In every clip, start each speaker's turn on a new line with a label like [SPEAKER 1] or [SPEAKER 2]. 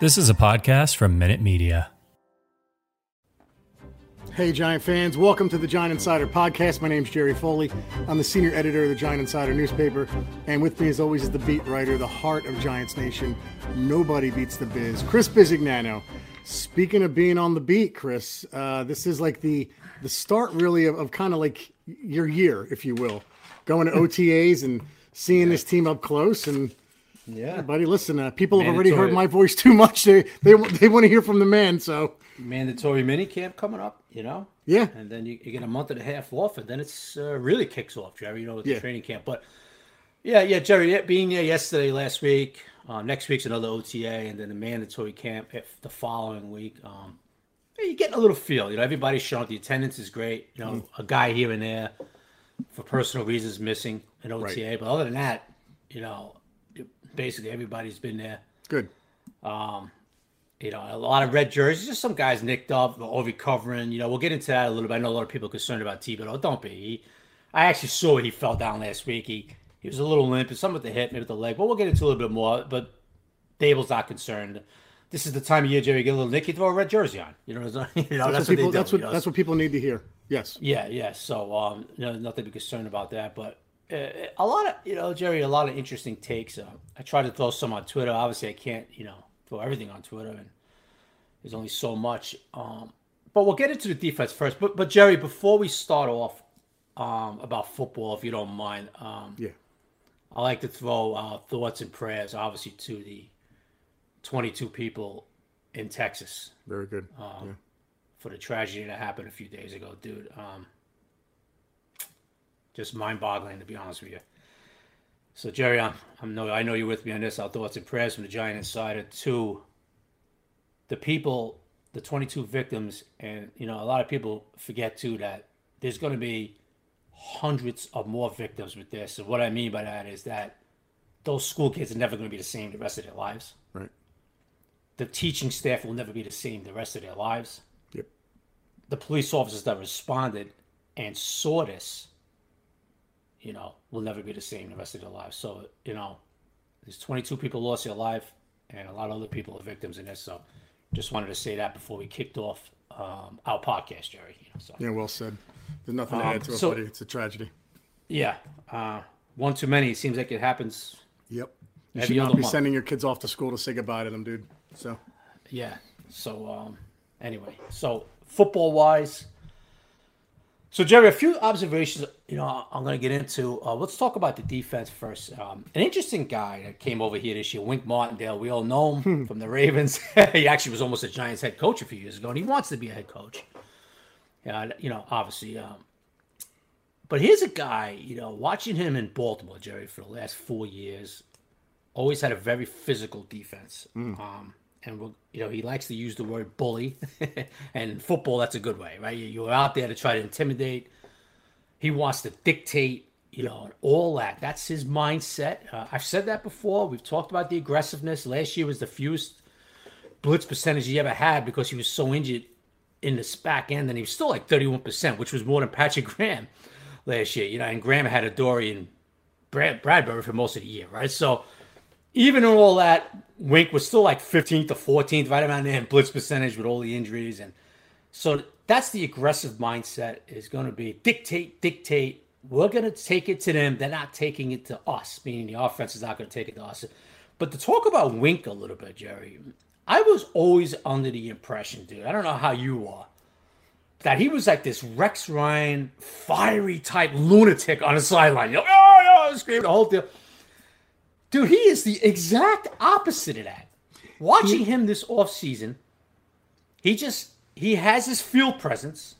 [SPEAKER 1] This is a podcast from Minute Media.
[SPEAKER 2] Hey, Giant fans, welcome to the Giant Insider podcast. My name's Jerry Foley. I'm the senior editor of the Giant Insider newspaper. And with me, as always, is the beat writer, the heart of Giants Nation. Nobody beats the biz. Chris Bisignano. Speaking of being on the beat, Chris, uh, this is like the the start, really, of, of kind of like your year, if you will. Going to OTAs and seeing this team up close. And
[SPEAKER 3] Yeah,
[SPEAKER 2] buddy, listen, uh, people have already heard my voice too much. They, they, they want to hear from the man. So,
[SPEAKER 3] mandatory mini camp coming up, you know,
[SPEAKER 2] yeah.
[SPEAKER 3] and then you, you get a month and a half off, and then it's uh, really kicks off, Jerry. You know, with
[SPEAKER 2] Yeah.
[SPEAKER 3] the training camp. But yeah, yeah, Jerry, yeah, being there yesterday, last week, uh, next week's another OTA, and then the mandatory camp if the following week. Um, you're getting a little feel. You know, everybody's showing up. The attendance is great. You know,
[SPEAKER 2] Mm.
[SPEAKER 3] a guy here and there for personal reasons missing an OTA, but other than that, you know, basically everybody's been there.
[SPEAKER 2] Good.
[SPEAKER 3] you know, a lot of red jerseys. Just some guys nicked up or recovering. You know, we'll get into that a little bit. I know a lot of people are concerned about Thibodeaux. Don't be. He, I actually saw he fell down last week. He he was a little limp, some with the hip, maybe with the leg. But we'll get into a little bit more. But Daboll's not concerned. This is the time of year, Jerry, you get a little nick, you throw a red jersey on. You know, you know that's,
[SPEAKER 2] That's,
[SPEAKER 3] what,
[SPEAKER 2] people.
[SPEAKER 3] do.
[SPEAKER 2] That's
[SPEAKER 3] you
[SPEAKER 2] what
[SPEAKER 3] know.
[SPEAKER 2] that's what people need to hear. Yes.
[SPEAKER 3] Yeah, yeah. So, um, you know, nothing to be concerned about that. But a lot of, you know, Jerry, a lot of interesting takes. Uh, I try to throw some on Twitter. Obviously, I can't, you know, throw everything on Twitter, and there's only so much. Um, but we'll get into the defense first. But, but Jerry, before we start off um, about football, if you don't mind, um,
[SPEAKER 2] Yeah.
[SPEAKER 3] I like to throw uh, thoughts and prayers, obviously, to the 22 people in Texas
[SPEAKER 2] Very good.
[SPEAKER 3] Um,
[SPEAKER 2] yeah.
[SPEAKER 3] for the tragedy that happened a few days ago, dude. Just mind-boggling to be honest with you. So Jerry, I'm, I'm no, I know you're with me on this. Our thoughts and prayers from the Giant Insider to the people, the 22 victims, and you know a lot of people forget too that there's going to be hundreds of more victims with this. And what I mean by that is that those school kids are never going to be the same the rest of their lives.
[SPEAKER 2] Right.
[SPEAKER 3] The teaching staff will never be the same the rest of their lives
[SPEAKER 2] Yep.
[SPEAKER 3] the police officers that responded and saw this, you know, will never be the same the rest of their lives. So, you know, there's 22 people lost their life, and a lot of other people are victims in this. So, just wanted to say that before we kicked off um, our podcast, Jerry. You know, so
[SPEAKER 2] Yeah. Well said. There's nothing to
[SPEAKER 3] Um,
[SPEAKER 2] add to it,
[SPEAKER 3] so-
[SPEAKER 2] buddy. It's a tragedy.
[SPEAKER 3] yeah, uh, one too many. It seems like it happens.
[SPEAKER 2] Yep. You should not be
[SPEAKER 3] month.
[SPEAKER 2] sending your kids off to school to say goodbye to them, dude. So
[SPEAKER 3] Yeah. So um, anyway, so football wise, so Jerry, a few observations. You know, I'm going to get into. Uh, let's talk about the defense first. Um, an interesting guy that came over here this year, Wink Martindale. We all know him from the Ravens. he actually was almost a Giants head coach a few years ago, and he wants to be a head coach. Yeah, you know, obviously. Um, but here's a guy. You know, watching him in Baltimore, Jerry, for the last four years, always had a very physical defense. Um, and we'll, you know he likes to use the word bully, and football that's a good way, right? You- You're out there to try to intimidate. He wants to dictate, you know, and all that. That's his mindset. Uh, I've said that before. We've talked about the aggressiveness. Last year was the fewest blitz percentage he ever had because he was so injured in the back end, and he was still like 31%, which was more than Patrick Graham last year. You know, and Graham had Adoree and Brad Bradberry for most of the year, right? So even in all that, Wink was still like 15th to 14th, right around there in blitz percentage with all the injuries. And so that's the aggressive mindset is going to be dictate, dictate. We're going to take it to them. They're not taking it to us, meaning the offense is not going to take it to us. But to talk about Wink a little bit, Jerry, I was always under the impression, dude, I don't know how you are, that he was like this Rex Ryan, fiery type lunatic on the sideline. You know, oh, the whole deal. Dude, he is the exact opposite of that. Watching him this offseason, he just he has his field presence.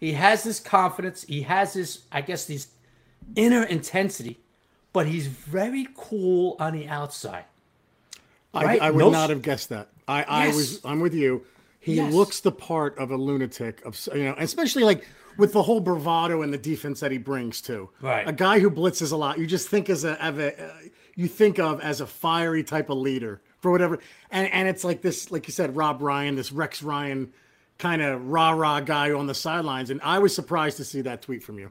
[SPEAKER 3] He has this confidence. He has this, I guess, this inner intensity, but he's very cool on the outside. Right?
[SPEAKER 2] I, I would
[SPEAKER 3] No
[SPEAKER 2] not have guessed that. I, I was. I'm with you. He
[SPEAKER 3] Yes.
[SPEAKER 2] looks the part of a lunatic. Of you know, especially like with the whole bravado and the defense that he brings to.
[SPEAKER 3] Right.
[SPEAKER 2] A guy who blitzes a lot. You just think as a, of a uh, you think of as a fiery type of leader for whatever. And and it's like this, like you said, Rob Ryan, this Rex Ryan kind of rah rah guy on the sidelines. And I was surprised to see that tweet from you.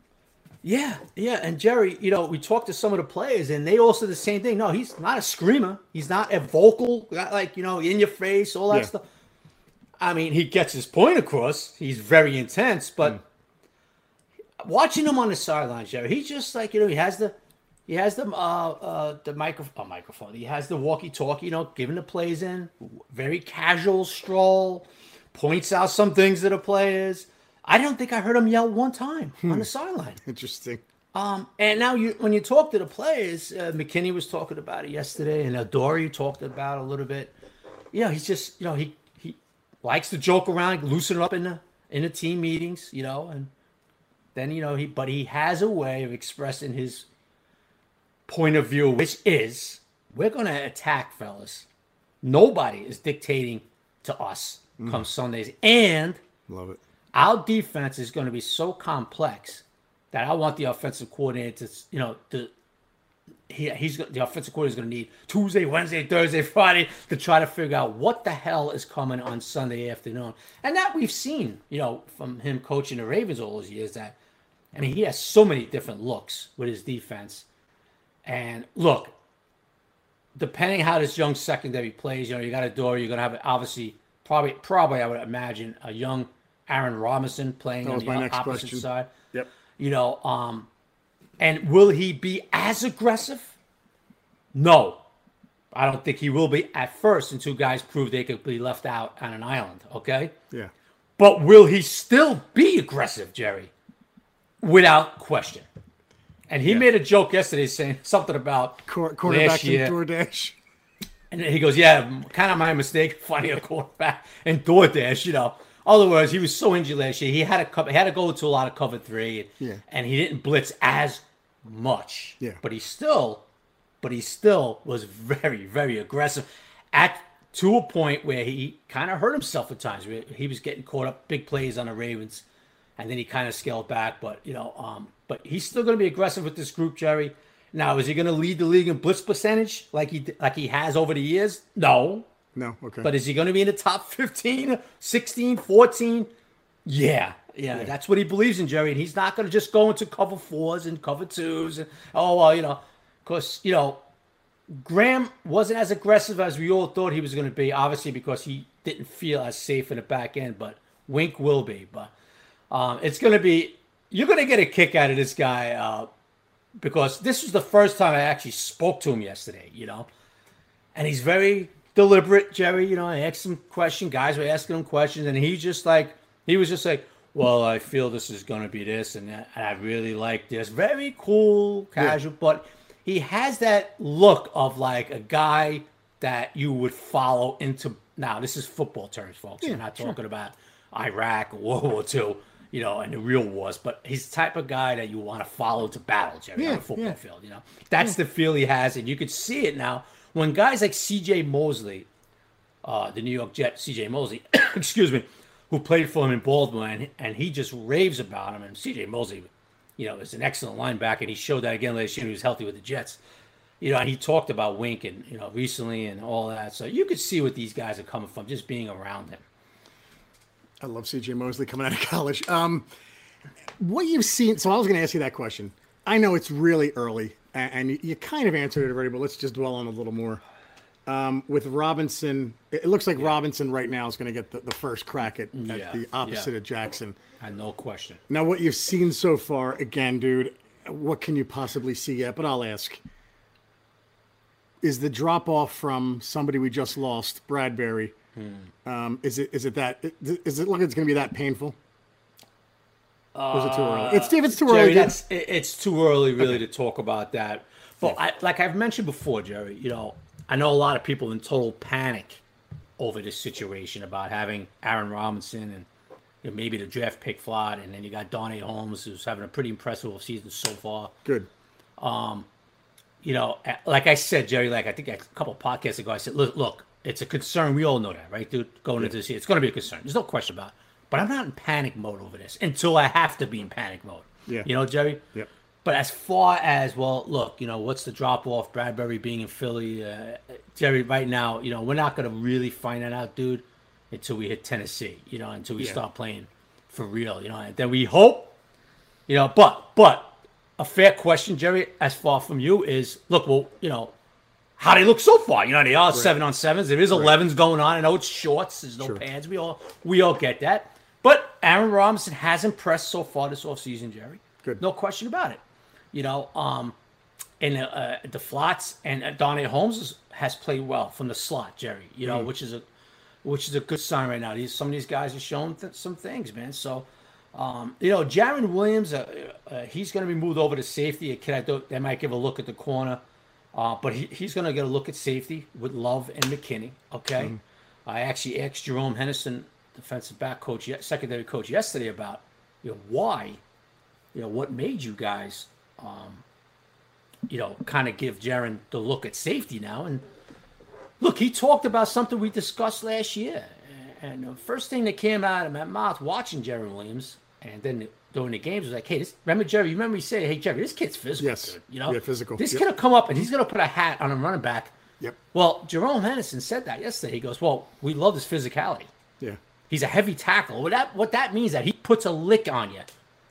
[SPEAKER 3] Yeah, yeah, and Jerry, you know, we talked to some of the players, and they all said the same thing. No, he's not a screamer. He's not a vocal, not like you know, in your face, all that
[SPEAKER 2] Yeah.
[SPEAKER 3] stuff. I mean, he gets his point across. He's very intense, but hmm. watching him on the sidelines, Jerry, he's just like you know, he has the, he has the uh, uh the micro, uh, microphone. He has the walkie-talkie, you know, giving the plays in, very casual stroll, points out some things to the players. I don't think I heard him yell one time on the sideline.
[SPEAKER 2] Interesting.
[SPEAKER 3] Um, and now you, when you talk to the players, uh, McKinney was talking about it yesterday, and Adoree talked about it a little bit. You know, he's just, you know, he he likes to joke around, loosen up in the in the team meetings, you know, and then you know he, but he has a way of expressing his point of view, which is we're going to attack, fellas. Nobody is dictating to us mm. come Sundays, and
[SPEAKER 2] Love it.
[SPEAKER 3] our defense is going to be so complex that I want the offensive coordinator to, you know, to he, he's the offensive coordinator is going to need Tuesday, Wednesday, Thursday, Friday to try to figure out what the hell is coming on Sunday afternoon, and that we've seen, you know, from him coaching the Ravens all those years. That I mean, he has so many different looks with his defense, and look, depending how this young secondary plays, you know, you got Adoree, you're going to have obviously probably probably I would imagine a young Aaron Robinson playing on the opposite
[SPEAKER 2] question.
[SPEAKER 3] side.
[SPEAKER 2] Yep.
[SPEAKER 3] You know, um, and will he be as aggressive? No, I don't think he will be at first until guys prove they could be left out on an island. Okay,
[SPEAKER 2] Yeah.
[SPEAKER 3] but will he still be aggressive, Jerry? Without question. And he made a joke yesterday saying something about
[SPEAKER 2] Cor- cornerback
[SPEAKER 3] last year.
[SPEAKER 2] and DoorDash.
[SPEAKER 3] And he goes, Yeah, kind of my mistake finding a quarterback and DoorDash, you know. Other words, he was so injured last year. He had to cover, he had to go to a lot of cover three,
[SPEAKER 2] Yeah.
[SPEAKER 3] and he didn't blitz as much.
[SPEAKER 2] Yeah.
[SPEAKER 3] but he still, but he still was very, very aggressive, at to a point where he kind of hurt himself at times. Where he was getting caught up big plays on the Ravens, and then he kind of scaled back. But you know, um, but he's still going to be aggressive with this group, Jerry. Now, is he going to lead the league in blitz percentage like he like he has over the years? No,
[SPEAKER 2] No. Okay.
[SPEAKER 3] but is he going to be in the top 15, 16, 14? Yeah. Yeah, that's what he believes in, Jerry. And he's not going to just go into cover fours and cover twos. And, oh, well, you know, because, you know, Graham wasn't as aggressive as we all thought he was going to be, obviously, because he didn't feel as safe in the back end. But Wink will be. But um, it's going to be, you're going to get a kick out of this guy uh, because this was the first time I actually spoke to him yesterday, you know and he's very deliberate, Jerry. You know, I asked him question. Guys were asking him questions, and he just like he was just like, "Well, I feel this is going to be this, and that, and I really like this." Very cool, casual, but he has that look of like a guy that you would follow into. Now, this is football terms, folks. We're not talking about Iraq or World War II. You know, and the real wars, but he's the type of guy that you want to follow to battle, Jerry, on
[SPEAKER 2] Yeah,
[SPEAKER 3] a football
[SPEAKER 2] yeah.
[SPEAKER 3] field. You know, that's the feel he has, and you could see it now when guys like C.J. Mosley, uh, the New York Jet, C.J. Mosley, excuse me, who played for him in Baltimore, and, and he just raves about him. And C.J. Mosley, you know, is an excellent linebacker, and he showed that again last year. He was healthy with the Jets. You know, and he talked about Wink and you know recently and all that. So you could see what these guys are coming from just being around him.
[SPEAKER 2] I love CJ Mosley coming out of college. Um, what you've seen, so I was going to ask you that question. I know it's really early, a- and you, kind of answered it already, but let's just dwell on it a little more. Um, with Robinson, it looks like Robinson right now is going to get the, the first crack at, at
[SPEAKER 3] Yeah,
[SPEAKER 2] the opposite
[SPEAKER 3] yeah.
[SPEAKER 2] of Jackson.
[SPEAKER 3] And no question.
[SPEAKER 2] Now, what you've seen so far, again, dude, what can you possibly see yet? But I'll ask. Is the drop off from somebody we just lost, Bradberry? Um, is it is it that is it look it's going to be that painful? or is it too early? It's too
[SPEAKER 3] Jerry,
[SPEAKER 2] early.
[SPEAKER 3] that's it- it's too early really to talk about that. But I, like I've mentioned before, Jerry, you know, I know a lot of people in total panic over this situation about having Aaron Robinson and you know, maybe the draft pick flawed, and then you got Darnay Holmes, who's having a pretty impressive season so far.
[SPEAKER 2] Good.
[SPEAKER 3] Um, You know, like I said, Jerry, like I think a couple podcasts ago, I said, look, look, it's a concern. We all know that, right, dude? Going into this year, it's going to be a concern. There's no question about it. But I'm not in panic mode over this until I have to be in panic mode.
[SPEAKER 2] Yeah.
[SPEAKER 3] You know, Jerry?
[SPEAKER 2] Yep.
[SPEAKER 3] But as far as well, look, you know, what's the drop off? Bradberry being in Philly, uh, Jerry. Right now, you know, we're not gonna really find that out, dude, until we hit Tennessee. You know, until we
[SPEAKER 2] Yeah.
[SPEAKER 3] start playing for real. You know, and then we hope, you know. But but a fair question, Jerry, as far from you is look, well, you know, how they look so far. You know, they are right. seven on sevens. There is elevens going on. I know it's shorts. There's no sure. pads. We all we all get that. But Aaron Robinson has impressed so far this offseason, Jerry.
[SPEAKER 2] Good.
[SPEAKER 3] No question about it. You know, um, and uh, the flats and uh, Darnay Holmes has played well from the slot, Jerry. You know, mm. which is a which is a good sign right now. These some of these guys are showing th- some things, man. So, um, you know, Jarren Williams, uh, uh, he's going to be moved over to safety. A kid I thought they might give a look at the corner, uh, but he, he's going to get a look at safety with Love and McKinney. Okay, mm. I actually asked Jerome Henderson, defensive back coach, secondary coach, yesterday about you know why, you know, what made you guys, um, you know, kind of give Jarren the look at safety now and Look, he talked about something we discussed last year. And the first thing that came out of my mouth watching Jarren Williams and then during the games was like, hey, this, remember Jerry, you remember he said, hey, Jerry, this kid's physical.
[SPEAKER 2] Yes.
[SPEAKER 3] Dude, you know?
[SPEAKER 2] Yeah, physical.
[SPEAKER 3] This
[SPEAKER 2] yep.
[SPEAKER 3] kid will come up and he's going to put a hat on a running back.
[SPEAKER 2] Yep.
[SPEAKER 3] Well, Jerome Henderson said that yesterday. He goes, well, we love his physicality.
[SPEAKER 2] Yeah.
[SPEAKER 3] He's a heavy tackle. What that, what that means that he puts a lick on you.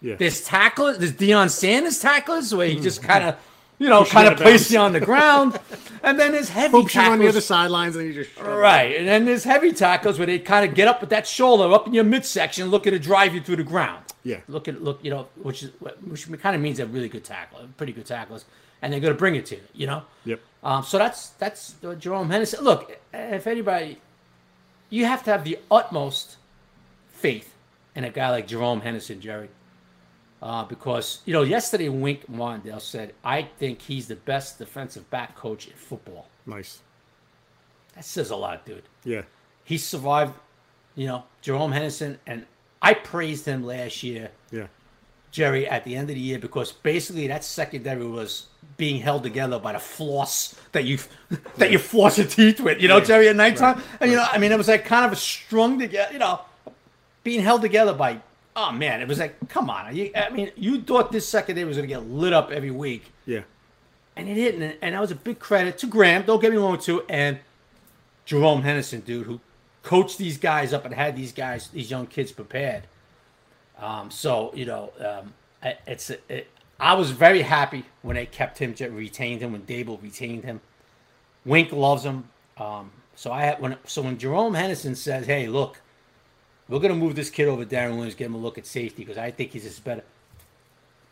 [SPEAKER 2] Yeah.
[SPEAKER 3] There's tacklers, there's Deion Sanders tacklers where he mm-hmm. just kind of you know, kind of place you on the ground. And then there's heavy
[SPEAKER 2] Hoops tackles. on the other sidelines and you just
[SPEAKER 3] Right. And then there's heavy tackles where they kind of get up with that shoulder up in your midsection, looking to drive you through the ground.
[SPEAKER 2] Yeah.
[SPEAKER 3] Look at look, you know, which is which kind of means they're really good tackle, pretty good tacklers, and they're going to bring it to you. You know.
[SPEAKER 2] Yep.
[SPEAKER 3] Um, so that's that's Jerome Henderson. Look, if anybody, you have to have the utmost faith in a guy like Jerome Henderson, Jerry. Uh, because you know, yesterday Wink Martindale said, "I think he's the best defensive back coach in football."
[SPEAKER 2] Nice.
[SPEAKER 3] That says a lot, dude.
[SPEAKER 2] Yeah.
[SPEAKER 3] He survived, you know, Jerome Henderson, and I praised him last year.
[SPEAKER 2] Yeah.
[SPEAKER 3] Jerry, at the end of the year, because basically that secondary was being held together by the floss that you that you floss your teeth with, you know, yeah. Jerry, at nighttime. Right. And you know, I mean, it was like kind of a strung together, you know, being held together by Oh man, it was like, come on. I mean, you thought this second day was going to get lit up every week.
[SPEAKER 2] Yeah.
[SPEAKER 3] And it didn't. And that was a big credit to Graham. Don't get me wrong, too, and Jerome Henderson, dude, who coached these guys up and had these guys, these young kids prepared. Um, so you know, um, it's it, I was very happy when they kept him, retained him, when Daboll retained him. Wink loves him. Um, so I had when so when Jerome Henderson says, "Hey, look, we're going to move this kid over Jarren Williams, get him a look at safety because I think he's just better.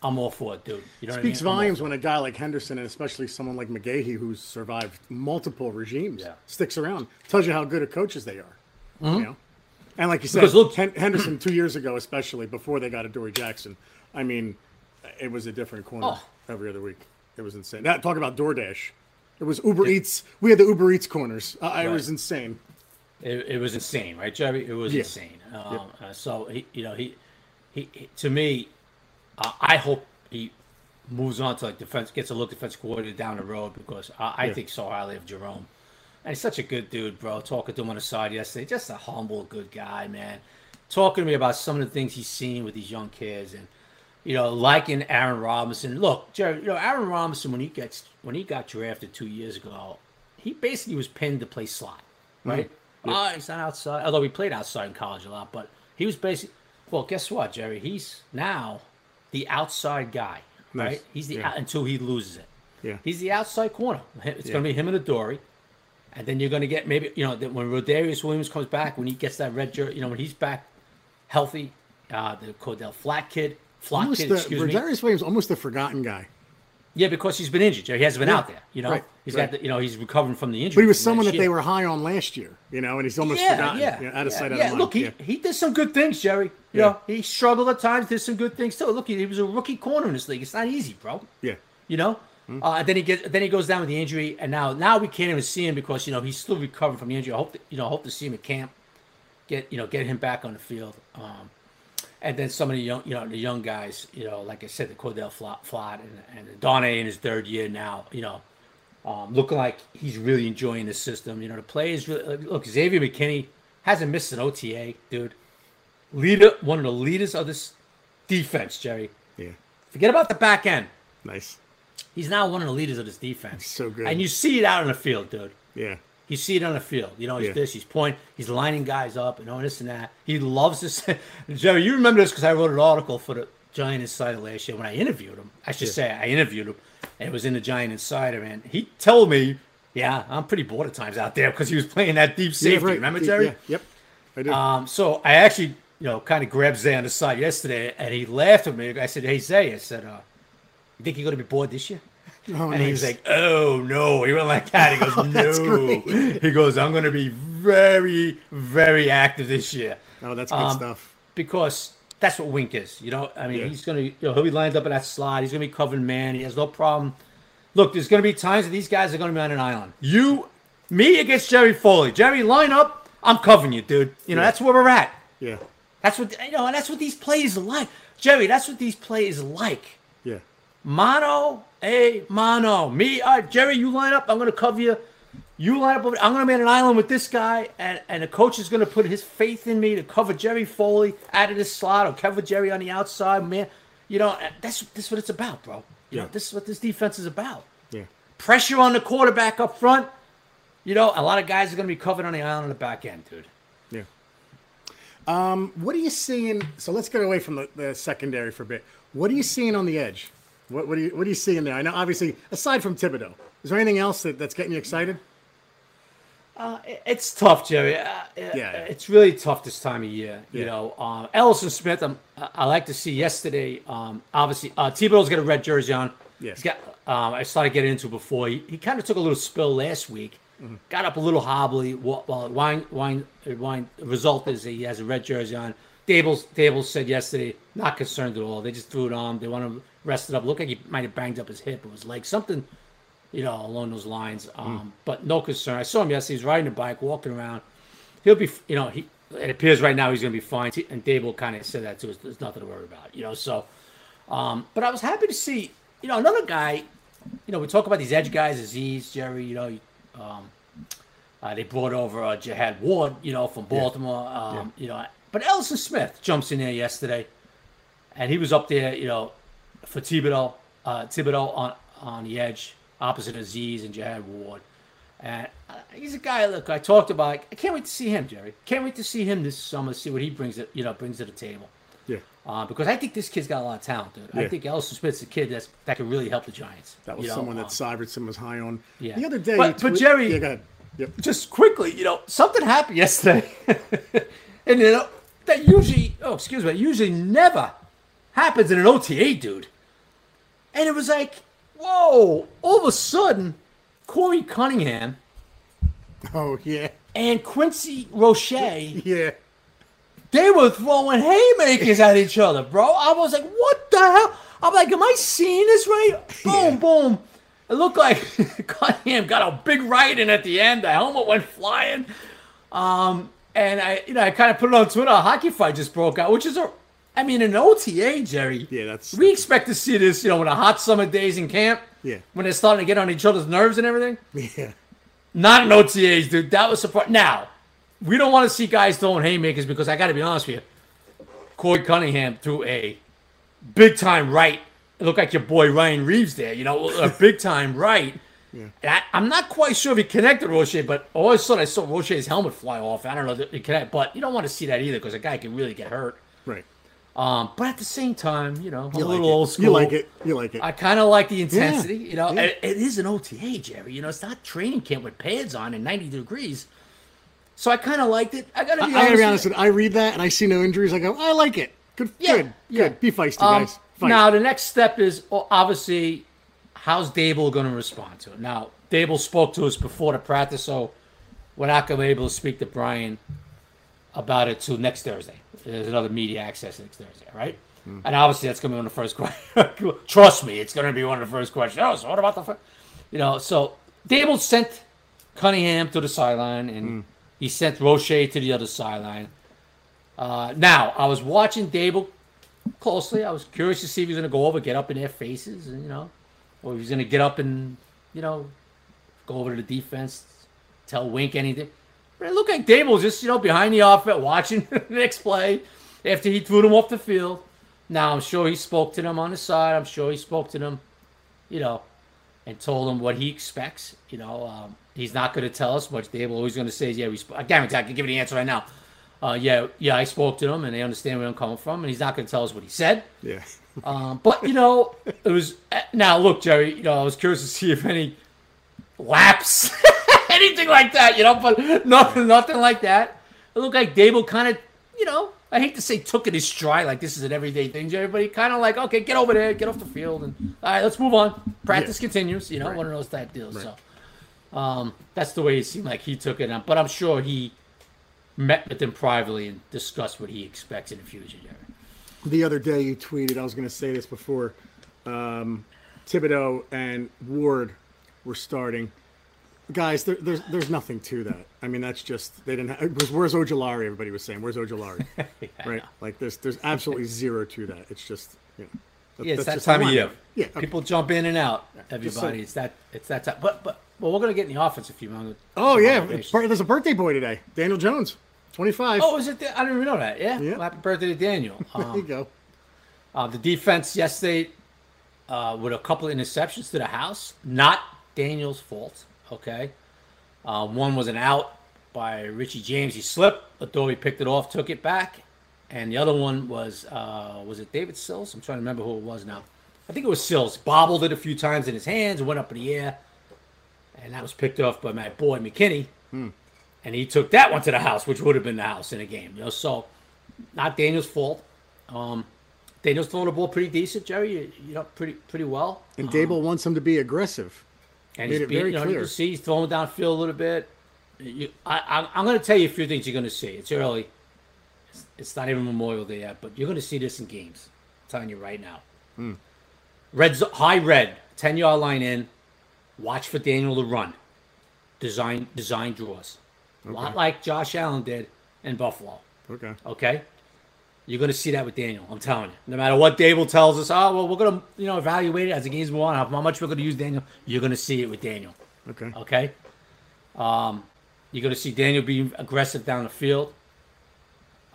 [SPEAKER 3] I'm all for it, dude. You know
[SPEAKER 2] Speaks
[SPEAKER 3] I mean?
[SPEAKER 2] volumes when a guy like Henderson and especially someone like McGaughey who's survived multiple regimes
[SPEAKER 3] yeah.
[SPEAKER 2] sticks around. Tells you how good of coaches they are.
[SPEAKER 3] Mm-hmm.
[SPEAKER 2] You know? And like you said, look, Henderson two years ago, especially before they got Adoree Jackson, I mean, it was a different corner oh. every other week. It was insane. Now, talk about DoorDash. It was Uber yeah. Eats. We had the Uber Eats corners. Uh, right. It was insane.
[SPEAKER 3] It, it, was insane, right, Jerry? It was yeah. insane. Um, yep. uh, so he, you know, he, he, he to me, uh, I hope he moves on to like defense, gets a look defense coordinator down the road because I, I yeah. think so highly of Jerome. And he's such a good dude, bro. Talking to him on the side yesterday, just a humble, good guy, man. Talking to me about some of the things he's seen with these young kids, and you know, liking Aaron Robinson. Look, Jerry, you know, Aaron Robinson when he gets when he got drafted two years ago, he basically was pinned to play slot, right? Mm-hmm. Yep. Oh, he's not outside. Although we played outside in college a lot, but he was basically. Well, guess what, Jerry? He's now the outside guy, nice. right? He's the yeah. until he loses it.
[SPEAKER 2] Yeah.
[SPEAKER 3] He's the outside corner. It's yeah. going to be him and Adoree. And then you're going to get maybe you know when Rodarius Williams comes back when he gets that red jersey, you know when he's back healthy, uh, the Cor'Dale Flott kid, Flott
[SPEAKER 2] almost
[SPEAKER 3] kid,
[SPEAKER 2] the,
[SPEAKER 3] excuse
[SPEAKER 2] Rodarius me. Williams almost the forgotten guy.
[SPEAKER 3] Yeah, because he's been injured. He hasn't been yeah. out there. You know,
[SPEAKER 2] right.
[SPEAKER 3] he's
[SPEAKER 2] right.
[SPEAKER 3] got the, you know he's recovering from the injury.
[SPEAKER 2] But he was someone that year. they were high on last year. You know, and he's almost
[SPEAKER 3] yeah,
[SPEAKER 2] forgotten.
[SPEAKER 3] Yeah,
[SPEAKER 2] you know, out of
[SPEAKER 3] yeah,
[SPEAKER 2] sight, out
[SPEAKER 3] yeah.
[SPEAKER 2] of mind.
[SPEAKER 3] Look, he, he did some good things, Jerry. You yeah. know, he struggled at times, did some good things too. Look, he, he was a rookie corner in this league. It's not easy, bro.
[SPEAKER 2] Yeah.
[SPEAKER 3] You know. Mm-hmm. Uh, and then he gets, then he goes down with the injury, and now, now we can't even see him because you know he's still recovering from the injury. I hope, that, you know, hope to see him at camp, get you know, get him back on the field. Um, and then some of the young, you know, the young guys, you know, like I said, the Cor'Dale Flott, and, and Darnay in his third year now, you know, um, looking like he's really enjoying the system. You know, the players really, look. Xavier McKinney hasn't missed an OTA, dude. Leader, one of the leaders of this defense, Jerry.
[SPEAKER 2] Yeah.
[SPEAKER 3] Forget about the back end.
[SPEAKER 2] Nice.
[SPEAKER 3] He's now one of the leaders of this defense.
[SPEAKER 2] so good.
[SPEAKER 3] And you see it out on the field, dude.
[SPEAKER 2] Yeah.
[SPEAKER 3] You see it on the field. You know, he's yeah. this, he's pointing, he's lining guys up, and all this and that. He loves this. Jerry, you remember this because I wrote an article for the Giant Insider last year when I interviewed him. I should say I interviewed him, and it was in the Giant Insider, and he told me, "Yeah, I'm pretty bored at times out there because he was playing that deep safety.
[SPEAKER 2] Yeah, right.
[SPEAKER 3] Remember, Jerry?
[SPEAKER 2] Yeah, yep. I do.
[SPEAKER 3] Um, so I actually, you know, kind of grabbed Zay on the side yesterday, and he laughed at me. I said, "Hey Zay," I said, uh, "You think you're going to be bored this year?"
[SPEAKER 2] oh,
[SPEAKER 3] And he was like, "Oh no!" He went like that. He goes, "No." He goes, "I'm going to be very, very active this year."
[SPEAKER 2] "Oh, that's good
[SPEAKER 3] um,
[SPEAKER 2] stuff."
[SPEAKER 3] because that's what Wink is. You know, I mean,
[SPEAKER 2] Yeah.
[SPEAKER 3] he's gonna, you know, he'll be lined up in that slot. He's gonna be covering man. He has no problem. Look, there's gonna be times that these guys are gonna be on an island. You, me against Jerry Foley. Jerry, line up. I'm covering you, dude. You know,
[SPEAKER 2] Yeah.
[SPEAKER 3] that's where we're at.
[SPEAKER 2] Yeah,
[SPEAKER 3] That's what you know, and that's what these plays are like. Jerry, that's what these plays like.
[SPEAKER 2] Yeah,
[SPEAKER 3] Mono, a mono. Me, all right, Jerry, you line up. I'm going to cover you. You line up. over- I'm going to be on an island with this guy, and, and the coach is going to put his faith in me to cover Jerry Foley out of this slot or cover Jerry on the outside. Man, you know that's that's what it's about, bro. You know, this is what this defense is about.
[SPEAKER 2] yeah.
[SPEAKER 3] Pressure on the quarterback up front. You know, a lot of guys are going to be covered on the island on the back end, dude.
[SPEAKER 2] Yeah. Um, what are you seeing? So let's get away from the, the secondary for a bit. What are you seeing on the edge? What, what are you What are you seeing there? I know, obviously, aside from Thibodeaux, is there anything else that, that's getting you excited?
[SPEAKER 3] Uh, it- it's tough, Jerry. Uh,
[SPEAKER 2] Yeah.
[SPEAKER 3] yeah, it's really tough this time of year. You
[SPEAKER 2] Yeah.
[SPEAKER 3] know, um, Elerson Smith. I'm, I like to see yesterday. Um, obviously, uh, Thibodeaux's got a red jersey on.
[SPEAKER 2] Yeah.
[SPEAKER 3] He's got. Um, I started getting into it before. He, he kind of took a little spill last week.
[SPEAKER 2] Mm-hmm.
[SPEAKER 3] Got up a little hobbly. Well, wine, wine, wine. The result is he has a red jersey on. Daboll's, Daboll's said yesterday, not concerned at all. They just threw it on. They want to rest it up. Looked like he might have banged up his hip. It was like something you know, along those lines.
[SPEAKER 2] Hmm.
[SPEAKER 3] Um, But no concern. I saw him yesterday. He's riding a bike, walking around. He'll be, you know, he. It appears right now he's going to be fine. And Daboll kind of said that too. There's nothing to worry about, you know. So, um, but I was happy to see, you know, another guy. You know, we talk about these edge guys, Azeez, Jerry. You know, um, uh, they brought over uh, Jihad Ward, you know, from Baltimore. Um, You know, but Elerson Smith jumps in there yesterday, and he was up there, you know, for Thibodeaux, uh, Thibodeaux on on the edge, opposite Azeez and Jihad Ward. And uh, he's a guy. Look, I talked about. I can't wait to see him, Jerry. Can't wait to see him this summer. See what he brings. It, you know, brings to the table.
[SPEAKER 2] Yeah.
[SPEAKER 3] Uh, because I think this kid's got a lot of talent, dude.
[SPEAKER 2] Yeah.
[SPEAKER 3] I think Elerson Smith's a kid that's that could really help the Giants.
[SPEAKER 2] That was
[SPEAKER 3] you know,
[SPEAKER 2] someone
[SPEAKER 3] um,
[SPEAKER 2] that Syvertson was high on.
[SPEAKER 3] yeah.
[SPEAKER 2] The other day,
[SPEAKER 3] But-
[SPEAKER 2] you
[SPEAKER 3] but Jerry-
[SPEAKER 2] yeah. Yep.
[SPEAKER 3] just quickly, you know, something happened yesterday, and you know that usually, oh, excuse me, usually never happens in an OTA, dude. And it was like, whoa! All of a sudden, Korey Cunningham
[SPEAKER 2] Oh yeah,
[SPEAKER 3] and Quincy Roche,
[SPEAKER 2] yeah.
[SPEAKER 3] they were throwing haymakers at each other, bro. I was like, what the hell? I'm like, am I seeing this right? Boom, boom. It looked like Cunningham got a big right in at the end. The helmet went flying. Um, and I, you know, I kind of put it on Twitter. A hockey fight just broke out, which is a, I mean, an OTA, Jerry.
[SPEAKER 2] Yeah, that's-
[SPEAKER 3] We expect to see this, you know, in the hot summer days in camp.
[SPEAKER 2] Yeah.
[SPEAKER 3] When they're starting to get on each other's nerves and everything.
[SPEAKER 2] Yeah.
[SPEAKER 3] Not an OTAs, dude. That was surprising. Now, we don't want to see guys throwing haymakers because I got to be honest with you. Korey Cunningham threw a big time right. It looked like your boy Ryan Reaves there, you know, a big time right.
[SPEAKER 2] Yeah.
[SPEAKER 3] I, I'm not quite sure if he connected Roche, but all of a sudden I saw Roche's helmet fly off. I don't know if it connect, but you don't want to see that either because a guy can really get hurt.
[SPEAKER 2] Right.
[SPEAKER 3] Um, but at the same time, you know, I'm
[SPEAKER 2] You
[SPEAKER 3] a
[SPEAKER 2] like
[SPEAKER 3] little
[SPEAKER 2] it.
[SPEAKER 3] old school.
[SPEAKER 2] You like it. You like it.
[SPEAKER 3] I kind of like the intensity. You know,
[SPEAKER 2] yeah.
[SPEAKER 3] It- it is an OTA, Jerry. You know, it's not training camp with pads on and 90 degrees. So I kind of liked it. I gotta
[SPEAKER 2] I,
[SPEAKER 3] be
[SPEAKER 2] I
[SPEAKER 3] honest. with
[SPEAKER 2] you. I read that and I see no injuries. I go, I like it. Good.
[SPEAKER 3] Yeah,
[SPEAKER 2] Good.
[SPEAKER 3] yeah.
[SPEAKER 2] Good. Be feisty.
[SPEAKER 3] Um,
[SPEAKER 2] guys. Fight.
[SPEAKER 3] now the next step is obviously how's Daboll going to respond to it? Now Daboll spoke to us before the practice, so we're not going to be able to speak to Brian about it till next Thursday. There's another media access next Thursday, right?
[SPEAKER 2] Hmm.
[SPEAKER 3] And obviously that's going to be one of the first questions. Trust me, it's going to be one of the first questions. Oh, so what about the, fir-" you know? So Daboll sent Cunningham to the sideline, and
[SPEAKER 2] Hmm.
[SPEAKER 3] he sent Roche to the other sideline. Uh, now I was watching Daboll closely. I was curious to see if he was going to go over, get up in their faces, and you know, or he's going to get up and you know, go over to the defense, tell Wink anything. But it looked like Daboll just you know behind the offense, watching the next play after he threw them off the field. Now I'm sure he spoke to them on the side. I'm sure he spoke to them, you know, and told them what he expects. You know, um, he's not going to tell us much. Daboll always going to say, "Yeah, we." Sp-. I guarantee I can give you the answer right now. Uh, yeah, yeah, I spoke to them, and they understand where I'm coming from, and he's not going to tell us what he said.
[SPEAKER 2] yeah.
[SPEAKER 3] Um, but you know, it was now look, Jerry. You know, I was curious to see if any laps, anything like that. You know, but nothing, nothing like that. It looked like Daboll kind of, you know, I hate to say took it his stride, like this is an everyday thing, Jerry. But he kind of like, okay, get over there, get off the field, and all right, let's move on. Practice yeah. continues. You know, right. one of those type deals. Right. So um, that's the way it seemed like he took it. But I'm sure he met with them privately and discussed what he expects in the future, Jerry.
[SPEAKER 2] The other day, you tweeted. I was going to say this before. Um, Thibodeaux and Ward were starting guys, there, there's there's nothing to that. I mean, that's just they didn't. Have, it was where's Ojulari? Everybody was saying, where's Ojulari? yeah, right? Like there's there's absolutely zero to that. It's just you know.
[SPEAKER 3] That, yeah, it's that time of year. Yeah, okay. people jump in and out. Everybody, so, it's that it's that time. But but well, we're gonna get in the offense if you want.
[SPEAKER 2] Oh yeah, there's a birthday boy today, Daniel Jones, 25.
[SPEAKER 3] Oh, is it? I didn't even know that. Yeah, yeah. Well, happy birthday to Daniel.
[SPEAKER 2] Um, there you go.
[SPEAKER 3] Uh, the defense yesterday uh, with a couple of interceptions to the house, not Daniel's fault. Okay. Uh, one was an out by Richie James. He slipped. Adoree picked it off, took it back. And the other one was, uh, was it David Sills? I'm trying to remember who it was now. I think it was Sills. Bobbled it a few times in his hands, went up in the air. And that was picked off by my boy McKinney. Hmm. And he took that one to the house, which would have been the house in a game. You know, so not Daniel's fault. Um, Daniel's throwing the ball pretty decent, Jerry. You, you know, pretty pretty well.
[SPEAKER 2] And Daboll um, wants him to be aggressive.
[SPEAKER 3] And Made he's being, you know, clear. you can see he's throwing downfield a little bit. You, I, am going to tell you a few things you're going to see. It's early. It's, it's, not even Memorial Day yet, but you're going to see this in games. I'm telling you right now. Red high red, ten yard line in. Watch for Daniel to run. Design design draws. Okay. A lot like Josh Allen did in Buffalo.
[SPEAKER 2] Okay.
[SPEAKER 3] Okay. You're going to see that with Daniel. I'm telling you. No matter what Daboll tells us, oh well, we're going to you know evaluate it as the games move on. How much we're going to use Daniel. You're going to see it with Daniel.
[SPEAKER 2] Okay.
[SPEAKER 3] Okay. Um, you're going to see Daniel being aggressive down the field.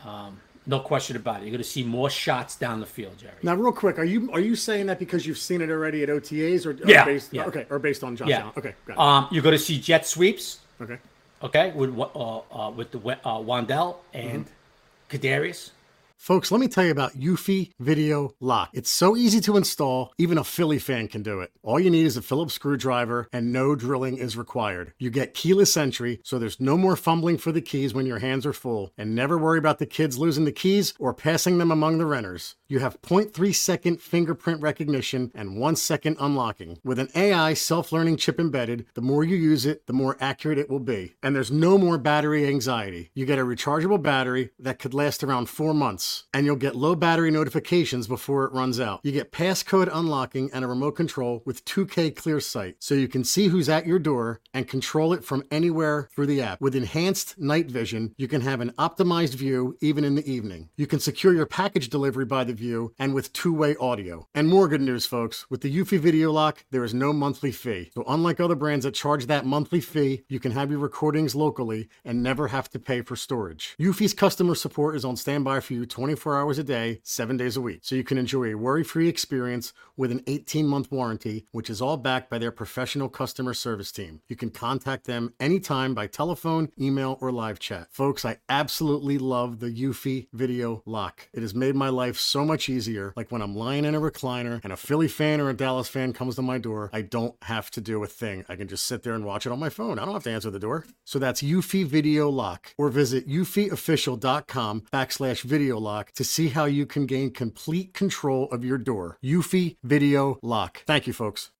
[SPEAKER 3] Um, no question about it. You're going to see more shots down the field, Jerry.
[SPEAKER 2] Now, real quick, are you are you saying that because you've seen it already at OTAs, or, or
[SPEAKER 3] yeah,
[SPEAKER 2] based,
[SPEAKER 3] yeah.
[SPEAKER 2] okay, or based on Josh
[SPEAKER 3] yeah.
[SPEAKER 2] Allen? Okay,
[SPEAKER 3] um, you're going to see jet sweeps.
[SPEAKER 2] Okay.
[SPEAKER 3] Okay, with uh, uh with the uh, Wan'Dale and mm-hmm. Kadarius.
[SPEAKER 2] Folks, let me tell you about Eufy Video Lock. It's so easy to install, even a Philly fan can do it. All you need is a Phillips screwdriver and no drilling is required. You get keyless entry, so there's no more fumbling for the keys when your hands are full. And never worry about the kids losing the keys or passing them among the renters. You have 0.3 second fingerprint recognition and 1 second unlocking. With an AI self learning chip embedded, the more you use it, the more accurate it will be. And there's no more battery anxiety. You get a rechargeable battery that could last around four months, and you'll get low battery notifications before it runs out. You get passcode unlocking and a remote control with 2K clear sight, so you can see who's at your door and control it from anywhere through the app. With enhanced night vision, you can have an optimized view even in the evening. You can secure your package delivery by the view and with two-way audio. And more good news, folks. With the Eufy Video Lock, there is no monthly fee. So unlike other brands that charge that monthly fee, you can have your recordings locally and never have to pay for storage. Eufy's customer support is on standby for you 24 hours a day, 7 days a week. So you can enjoy a worry-free experience with an 18-month warranty, which is all backed by their professional customer service team. You can contact them anytime by telephone, email, or live chat. Folks, I absolutely love the Eufy Video Lock. It has made my life so much easier. Like when I'm lying in a recliner and a Philly fan or a Dallas fan comes to my door, I don't have to do a thing. I can just sit there and watch it on my phone. I don't have to answer the door. So that's Eufy Video Lock. Or visit eufyofficial.com backslash video lock to see how you can gain complete control of your door. Eufy Video Lock. Thank you, folks.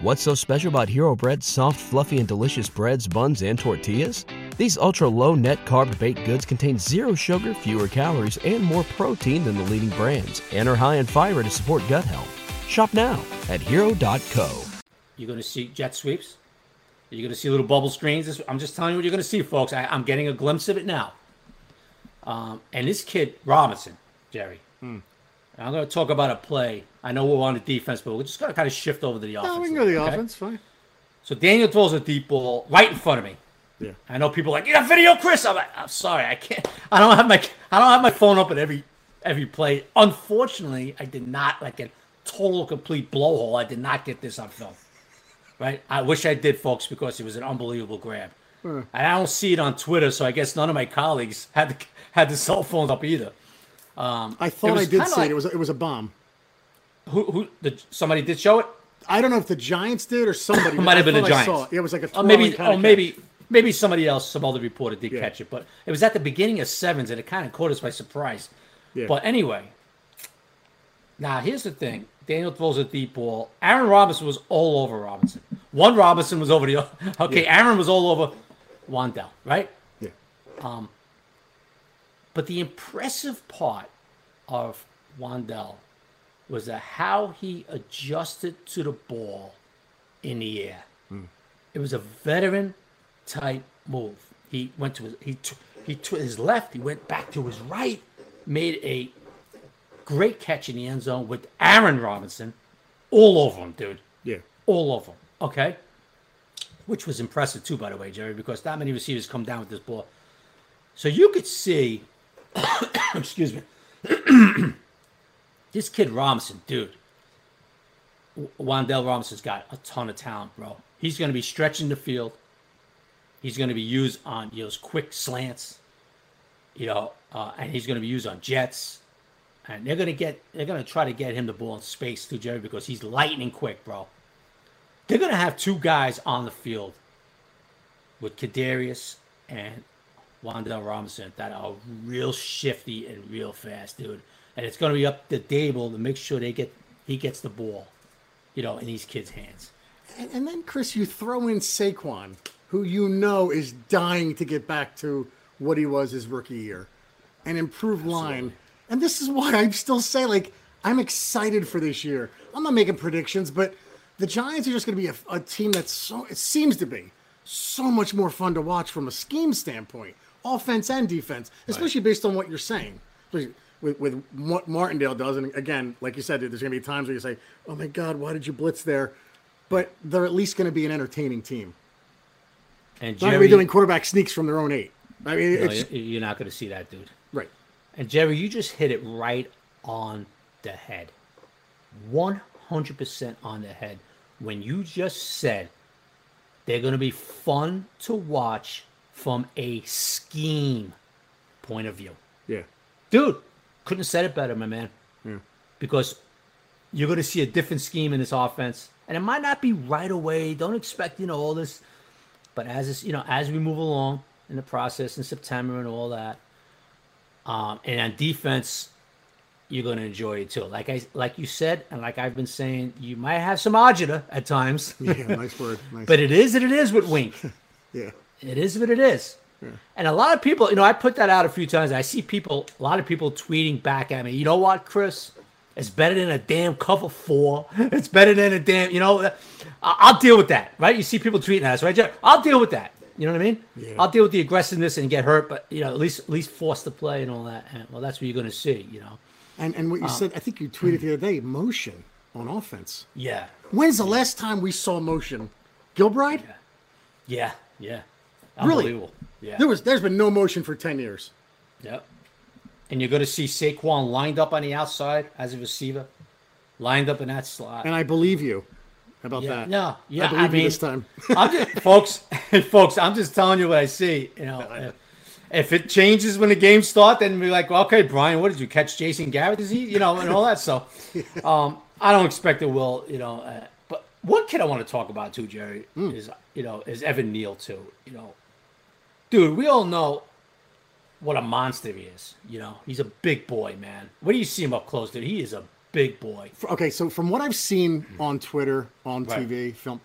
[SPEAKER 4] What's so special about Hero Bread's soft, fluffy, and delicious breads, buns, and tortillas? These ultra low net carb baked goods contain zero sugar, fewer calories, and more protein than the leading brands, and are high in fiber to support gut health. Shop now at hero.co.
[SPEAKER 3] You're going to see jet sweeps. You're going to see little bubble screens. I'm just telling you what you're going to see, folks. I, am getting a glimpse of it now. Um, and this kid, Robinson, Jerry, hmm. I'm going to talk about a play. I know we're on the defense, but we're just going to kind of shift over to the offense.
[SPEAKER 2] No, we can go to the okay? offense. Fine.
[SPEAKER 3] So Daniel throws a deep ball right in front of me.
[SPEAKER 2] Yeah.
[SPEAKER 3] I know people are like, you got video, Chris. I'm like, I'm sorry, I can't. I don't have my I don't have my phone up at every every play. Unfortunately, I did not like a total complete blowhole. I did not get this on film. Right? I wish I did, folks, because it was an unbelievable grab. And I don't see it on Twitter, so I guess none of my colleagues had the, had the cell phones up either. Um,
[SPEAKER 2] I thought I did see
[SPEAKER 3] like-
[SPEAKER 2] it. It was it was a bomb.
[SPEAKER 3] who who the, somebody did show it.
[SPEAKER 2] I don't know if the Giants did or somebody.
[SPEAKER 3] It might have been the Giants.
[SPEAKER 2] saw it. It was like a
[SPEAKER 3] Oh, maybe. Oh,
[SPEAKER 2] catch.
[SPEAKER 3] maybe. Maybe somebody else, some other reporter did
[SPEAKER 2] Yeah.
[SPEAKER 3] catch it, but it was at the beginning of sevens, and it kind of caught us by surprise.
[SPEAKER 2] Yeah.
[SPEAKER 3] But anyway, now here's the thing: Daniel throws a deep ball. Aaron Robinson was all over Robinson. One Robinson was over the. other. Okay, Aaron was all over Wan'Dale, right?
[SPEAKER 2] Yeah.
[SPEAKER 3] Um, But the impressive part of Wan'Dale was that how he adjusted to the ball in the air. It was a veteran type move. He went to his he t- he to his left. He went back to his right. Made a great catch in the end zone with Aaron Robinson all over him, dude
[SPEAKER 2] Yeah.
[SPEAKER 3] all over him. Okay, which was impressive too, by the way, Jerry, because that many receivers come down with this ball. So you could see, excuse me, this kid Robinson, dude. Wan'Dale Robinson's got a ton of talent, bro. He's going to be stretching the field. He's going to be used on you know, those quick slants, you know, uh, and he's going to be used on jets. And they're gonna get they're gonna try to get him the ball in space too, Jerry, because he's lightning quick, bro. They're gonna have two guys on the field with Kadarius and Wan'Dale Robinson that are real shifty and real fast, dude. And it's gonna be up to Daboll to make sure they get he gets the ball, you know, in these kids' hands.
[SPEAKER 2] And, and then Chris, you throw in Saquon, who you know is dying to get back to what he was his rookie year, an improved line. And this is why I still say, like, I'm excited for this year. I'm not making predictions, but the Giants are just going to be a, a team that's so, it seems to be, so much more fun to watch from a scheme standpoint, offense and defense, especially based on what you're saying. With, with what Martindale does, and again, like you said, there's going to be times where you say, "Oh my God, why did you blitz there?" But they're at least going to be an entertaining team.
[SPEAKER 3] And
[SPEAKER 2] Not going to be doing quarterback sneaks from their own eight. I mean,
[SPEAKER 3] no,
[SPEAKER 2] it's
[SPEAKER 3] you're not gonna see that, dude.
[SPEAKER 2] right.
[SPEAKER 3] And Jerry, you just hit it right on the head. 100% on the head. When you just said they're going to be fun to watch from a scheme point of view.
[SPEAKER 2] Yeah,
[SPEAKER 3] Dude, couldn't have said it better, my man. Yeah. Because you're going to see a different scheme in this offense. And it might not be right away. Don't expect, you know, all this. But as this, you know, as we move along in the process in September and all that, um, and on defense, you're going to enjoy it too. Like I, like you said, and like I've been saying, you might have some agita at times,
[SPEAKER 2] yeah, nice word. Nice.
[SPEAKER 3] but it is what it is with Wink.
[SPEAKER 2] yeah,
[SPEAKER 3] It is what it is. Yeah. And a lot of people, you know, I put that out a few times. I see people, a lot of people tweeting back at me. You know what, Chris? It's better than a damn cover four. It's better than a damn, you know. I- I'll deal with that, right? You see people tweeting at us, right? Jeff? I'll deal with that. You know what I mean?
[SPEAKER 2] Yeah.
[SPEAKER 3] I'll deal with the aggressiveness and get hurt, but you know, at least at least force the play and all that. And, well, that's what you're going to see. You know?
[SPEAKER 2] and and what you um, said, I think you tweeted the other day, motion on offense.
[SPEAKER 3] Yeah,
[SPEAKER 2] When's the last time we saw motion? Gilbride?
[SPEAKER 3] yeah, yeah.
[SPEAKER 2] Really?
[SPEAKER 3] Unbelievable. Yeah.
[SPEAKER 2] There was there's been no motion for ten years.
[SPEAKER 3] Yep. And you're going to see Saquon lined up on the outside as a receiver, lined up in that slot.
[SPEAKER 2] And I believe you about
[SPEAKER 3] Yeah,
[SPEAKER 2] that.
[SPEAKER 3] no, yeah,
[SPEAKER 2] I
[SPEAKER 3] I,
[SPEAKER 2] believe you this time.
[SPEAKER 3] I'm just, folks, folks, I'm just telling you what I see. You know, if, if it changes when the game starts, then we're like, well, okay, Brian, what did you catch, Jason Garrett? Is he, you know, and all that. So, um, I don't expect it will, you know. Uh, but one kid I want to talk about too, Jerry,
[SPEAKER 2] Hmm.
[SPEAKER 3] is you know, is Evan Neal too. You know, dude, we all know what a monster he is. You know, he's a big boy, man. What do you see him up close, dude? He is a big boy.
[SPEAKER 2] Okay, so from what I've seen on Twitter, on
[SPEAKER 3] Right.
[SPEAKER 2] TV, film,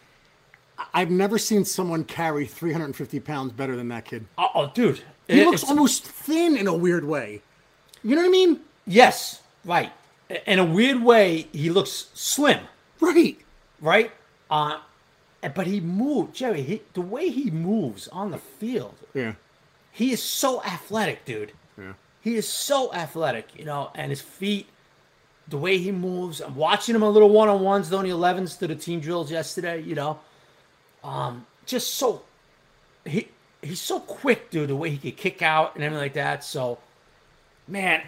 [SPEAKER 2] I've never seen someone carry 350 pounds better than that kid.
[SPEAKER 3] Oh, oh, dude,
[SPEAKER 2] He
[SPEAKER 3] it-
[SPEAKER 2] looks almost thin in a weird way. You know what I mean?
[SPEAKER 3] Yes, right. In a weird way, he looks slim,
[SPEAKER 2] Right.
[SPEAKER 3] right? Uh, but he moved, Jerry. He, the way he moves on the field,
[SPEAKER 2] Yeah.
[SPEAKER 3] he is so athletic, dude.
[SPEAKER 2] Yeah.
[SPEAKER 3] He is so athletic, you know, and his feet, the way he moves. I'm watching him a little one on ones, the only 11s to the team drills yesterday, you know. Um, just so he he's so quick, dude. The way he could kick out and everything like that. So, man,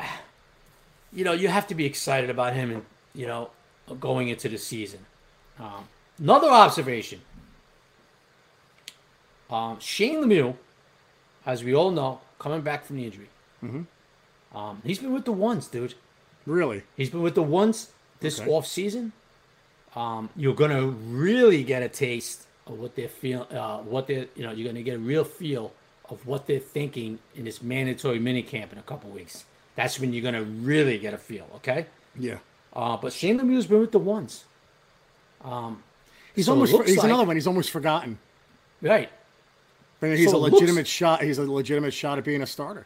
[SPEAKER 3] you know, you have to be excited about him and you know going into the season. Um, another observation: um, Shane Lemieux, as we all know, coming back from the injury. Um, he's been with the ones, dude.
[SPEAKER 2] Really?
[SPEAKER 3] He's been with the ones this
[SPEAKER 2] Okay.
[SPEAKER 3] off season. Um, you're gonna really get a taste of what they're feel, uh, what they're, you know, you're gonna get a real feel of what they're thinking in this mandatory mini camp in a couple weeks. That's when you're gonna really get a feel, okay?
[SPEAKER 2] Yeah.
[SPEAKER 3] Uh, but Shane Lemieux's been with the ones,
[SPEAKER 2] He's
[SPEAKER 3] So
[SPEAKER 2] almost. He's
[SPEAKER 3] like-
[SPEAKER 2] another one. He's almost forgotten.
[SPEAKER 3] right?
[SPEAKER 2] Mean, he's
[SPEAKER 3] So
[SPEAKER 2] a
[SPEAKER 3] it looks-
[SPEAKER 2] legitimate shot. He's a legitimate shot at being a starter.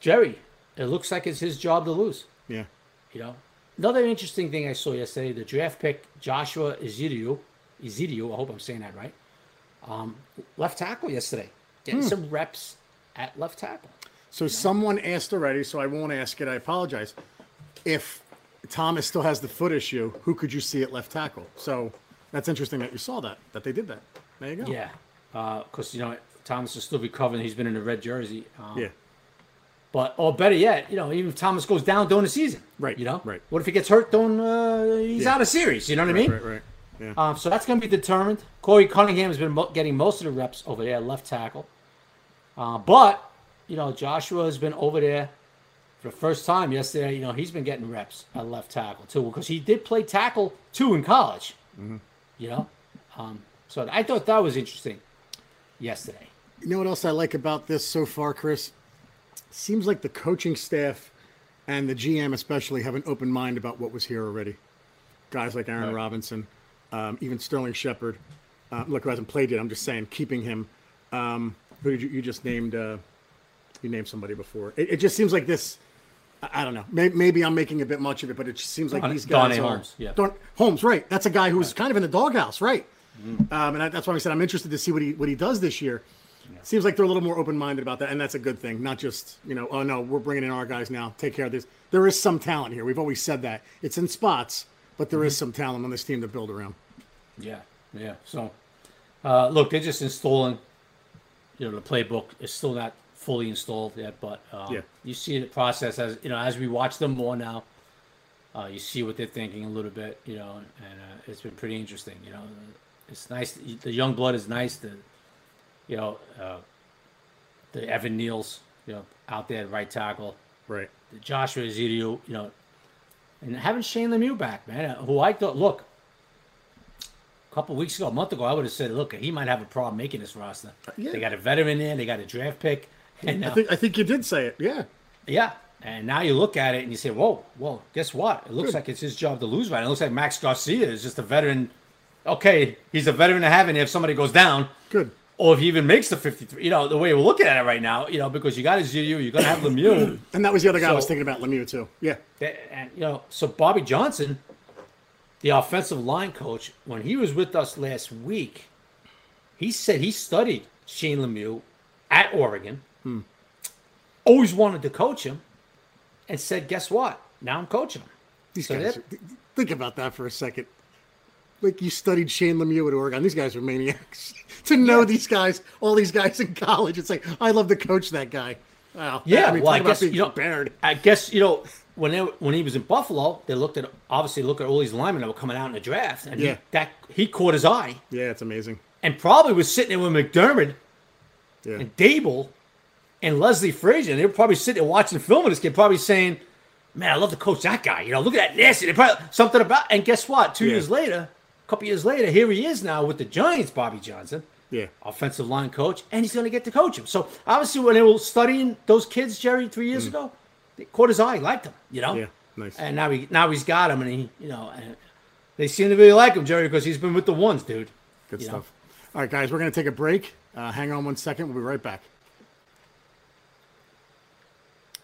[SPEAKER 3] Jerry, it looks like it's his job to lose.
[SPEAKER 2] Yeah.
[SPEAKER 3] You know, another interesting thing I saw yesterday: the draft pick Joshua Ezekiel, Ezekiel. I hope I'm saying that right. Um, left tackle yesterday, getting
[SPEAKER 2] Hmm.
[SPEAKER 3] some reps at left tackle.
[SPEAKER 2] So someone asked already, so I won't ask it. I apologize. If Thomas still has the foot issue, who could you see at left tackle? So that's interesting that you saw that that they did that. There you go.
[SPEAKER 3] Yeah, because you know Thomas is still recovering. He's been in a red jersey. Um,
[SPEAKER 2] Yeah.
[SPEAKER 3] But or better yet, you know, even if Thomas goes down during the season,
[SPEAKER 2] Right,
[SPEAKER 3] You know,
[SPEAKER 2] right.
[SPEAKER 3] What if he gets hurt? During uh, he's
[SPEAKER 2] Yeah.
[SPEAKER 3] out of series. You know what I mean?
[SPEAKER 2] Right. Right. Yeah.
[SPEAKER 3] Um, so that's going to be determined. Korey Cunningham has been mo- getting most of the reps over there, left tackle. Uh, but you know, Joshua has been over there for the first time yesterday. You know, he's been getting reps at left tackle too because he did play tackle too in college. You know, um, so I thought that was interesting yesterday.
[SPEAKER 2] You know what else I like about this so far, Chris? Seems like the coaching staff and the GM especially have an open mind about what was here already. Guys like Aaron
[SPEAKER 3] Right.
[SPEAKER 2] Robinson, um, even Sterling Shepard. Uh, look, who hasn't played yet. I'm just saying, keeping him. Um, who did you, you just named? Uh, you named somebody before. It, it just seems like this. I, don't know. Maybe, maybe I'm making a bit much of it, but it just seems like
[SPEAKER 3] Don-
[SPEAKER 2] these guys
[SPEAKER 3] Donnie
[SPEAKER 2] are.
[SPEAKER 3] Holmes, yeah.
[SPEAKER 2] Don- Holmes, right? That's a guy who's kind of in the doghouse, right? Um, and I, that's why I said I'm interested to see what he what he does this year. Seems like they're a little more open minded about that, and that's a good thing. Not just you know, oh no, we're bringing in our guys now. Take care of this. There is some talent here. We've always said that it's in spots, but there is some talent on this team to build around.
[SPEAKER 3] Yeah, yeah. So, uh, look, they're just installing. You know, the playbook is still not fully installed yet, but um,
[SPEAKER 2] Yeah.
[SPEAKER 3] you see the process as you know as we watch them more now. Uh, you see what they're thinking a little bit, you know, and, and uh, it's been pretty interesting. You know, it's nice. The young blood is nice. The, you know, uh, the Evan Neals, you know, out there at right tackle.
[SPEAKER 2] Right.
[SPEAKER 3] the Joshua Ezekiel, you know, and having Shane Lemieux back, man, who I thought, look, a couple weeks ago, a month ago, I would have said, look, he might have a problem making this roster.
[SPEAKER 2] yeah.
[SPEAKER 3] They got a veteran there, they got a draft pick, and
[SPEAKER 2] I think I think you did say it. Yeah.
[SPEAKER 3] yeah, and now you look at it and you say, whoa, whoa, guess what? It looks
[SPEAKER 2] Good.
[SPEAKER 3] like it's his job to lose right. It looks like Max Garcia is just a veteran. Okay, he's a veteran to have, and if somebody goes down,
[SPEAKER 2] Good.
[SPEAKER 3] Or if he even makes the 53, you know, the way we're looking at it right now, you know, because you got Ezekiel, you're going to have Lemieux.
[SPEAKER 2] And that was the other guy I was thinking about, Lemieux too. Yeah.
[SPEAKER 3] And you know, so Bobby Johnson, the offensive line coach, when he was with us last week, he said he studied Shane Lemieux at Oregon, hmm. always wanted to coach him, and said, "Guess what? Now I'm coaching him."
[SPEAKER 2] These
[SPEAKER 3] So
[SPEAKER 2] guys. think about that for a second. Like you studied Shane Lemieux at Oregon. These guys are maniacs. to know these guys, all these guys in college, it's like I love to coach that guy. Wow.
[SPEAKER 3] Yeah,
[SPEAKER 2] I mean,
[SPEAKER 3] well, I guess you know,
[SPEAKER 2] prepared.
[SPEAKER 3] I guess you know when they, when he was in Buffalo, they looked at obviously look at all these linemen that were coming out in the draft, and
[SPEAKER 2] Yeah.
[SPEAKER 3] he, that he caught his eye,
[SPEAKER 2] Yeah, it's amazing.
[SPEAKER 3] and probably was sitting there with McDermott
[SPEAKER 2] Yeah.
[SPEAKER 3] and Daboll and Leslie Frazier, and they were probably sitting there watching the film of this kid, probably saying, "Man, I love to coach that guy." You know, look at that nasty. They probably something about. And guess what? Two
[SPEAKER 2] Yeah.
[SPEAKER 3] years later, couple years later, here he is now with the Giants. Bobby Johnson,
[SPEAKER 2] Yeah.
[SPEAKER 3] offensive line coach, and he's going to get to coach him. So obviously, when they were studying those kids, Jerry, three years ago, they caught his eye, liked him. You know.
[SPEAKER 2] Mm. Yeah, nice.
[SPEAKER 3] And now he now he's got him, and he you know, they seem to really like him, Jerry, because he's been with the ones, dude.
[SPEAKER 2] Good
[SPEAKER 3] you know.
[SPEAKER 2] stuff. All right, guys, we're going to take a break. Uh, hang on one second. We'll be right back.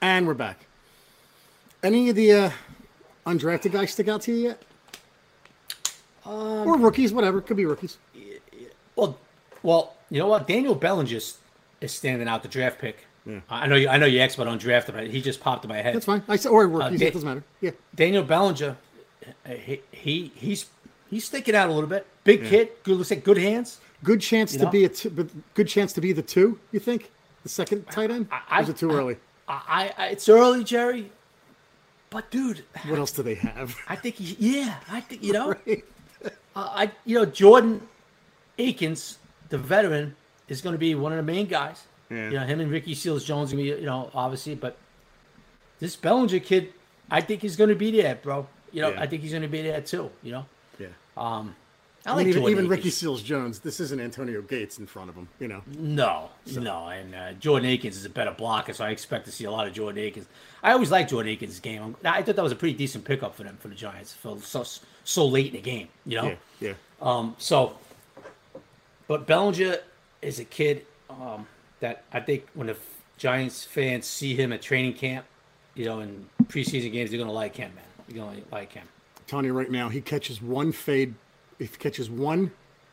[SPEAKER 2] And we're back. Any of the uh, undrafted guys stick out to you yet?
[SPEAKER 3] Um,
[SPEAKER 2] or rookies, whatever. Could be rookies.
[SPEAKER 3] Well, well, you know what? Daniel Bellinger is is standing out, the draft pick.
[SPEAKER 2] Yeah.
[SPEAKER 3] I know you. I know you're expert on draft, but he just popped in my head.
[SPEAKER 2] That's fine. I said, or rookies.
[SPEAKER 3] Da-
[SPEAKER 2] it doesn't matter. Yeah.
[SPEAKER 3] Daniel Bellinger, uh, he, he he's he's sticking out a little bit. Big kid, good. Looks like good hands.
[SPEAKER 2] Good chance
[SPEAKER 3] You
[SPEAKER 2] to
[SPEAKER 3] know?
[SPEAKER 2] be a good chance to be the two. You think the second tight end?
[SPEAKER 3] I-
[SPEAKER 2] or is it too early?
[SPEAKER 3] I, I it's early, Jerry, but dude,
[SPEAKER 2] What else do they have?
[SPEAKER 3] I think he, yeah, I think you know, uh, I you know Jordan Akins, the veteran, is going to be one of the main guys.
[SPEAKER 2] Yeah.
[SPEAKER 3] You know him and Ricky Seals Jones gonna be you know obviously, but this Bellinger kid, I think he's going to be there, bro. You know,
[SPEAKER 2] Yeah.
[SPEAKER 3] I think he's going to be there too. You know,
[SPEAKER 2] Yeah.
[SPEAKER 3] um, I
[SPEAKER 2] I
[SPEAKER 3] like
[SPEAKER 2] mean, even, even Ricky Seals Jones. This isn't Antonio Gates in front of him. You know.
[SPEAKER 3] No, no, and uh, Jordan Akins is a better blocker, so I expect to see a lot of Jordan Akins. I always liked Jordan Akins' game. I thought that was a pretty decent pickup for them for the Giants for so so late in the game. You know,
[SPEAKER 2] Yeah. Yeah.
[SPEAKER 3] Um, so, but Bellinger is a kid um, that I think when the Giants fans see him at training camp, you know, in preseason games, they're gonna like him, man. They're gonna like him.
[SPEAKER 2] Tony, right now, he catches one fade. If he catches one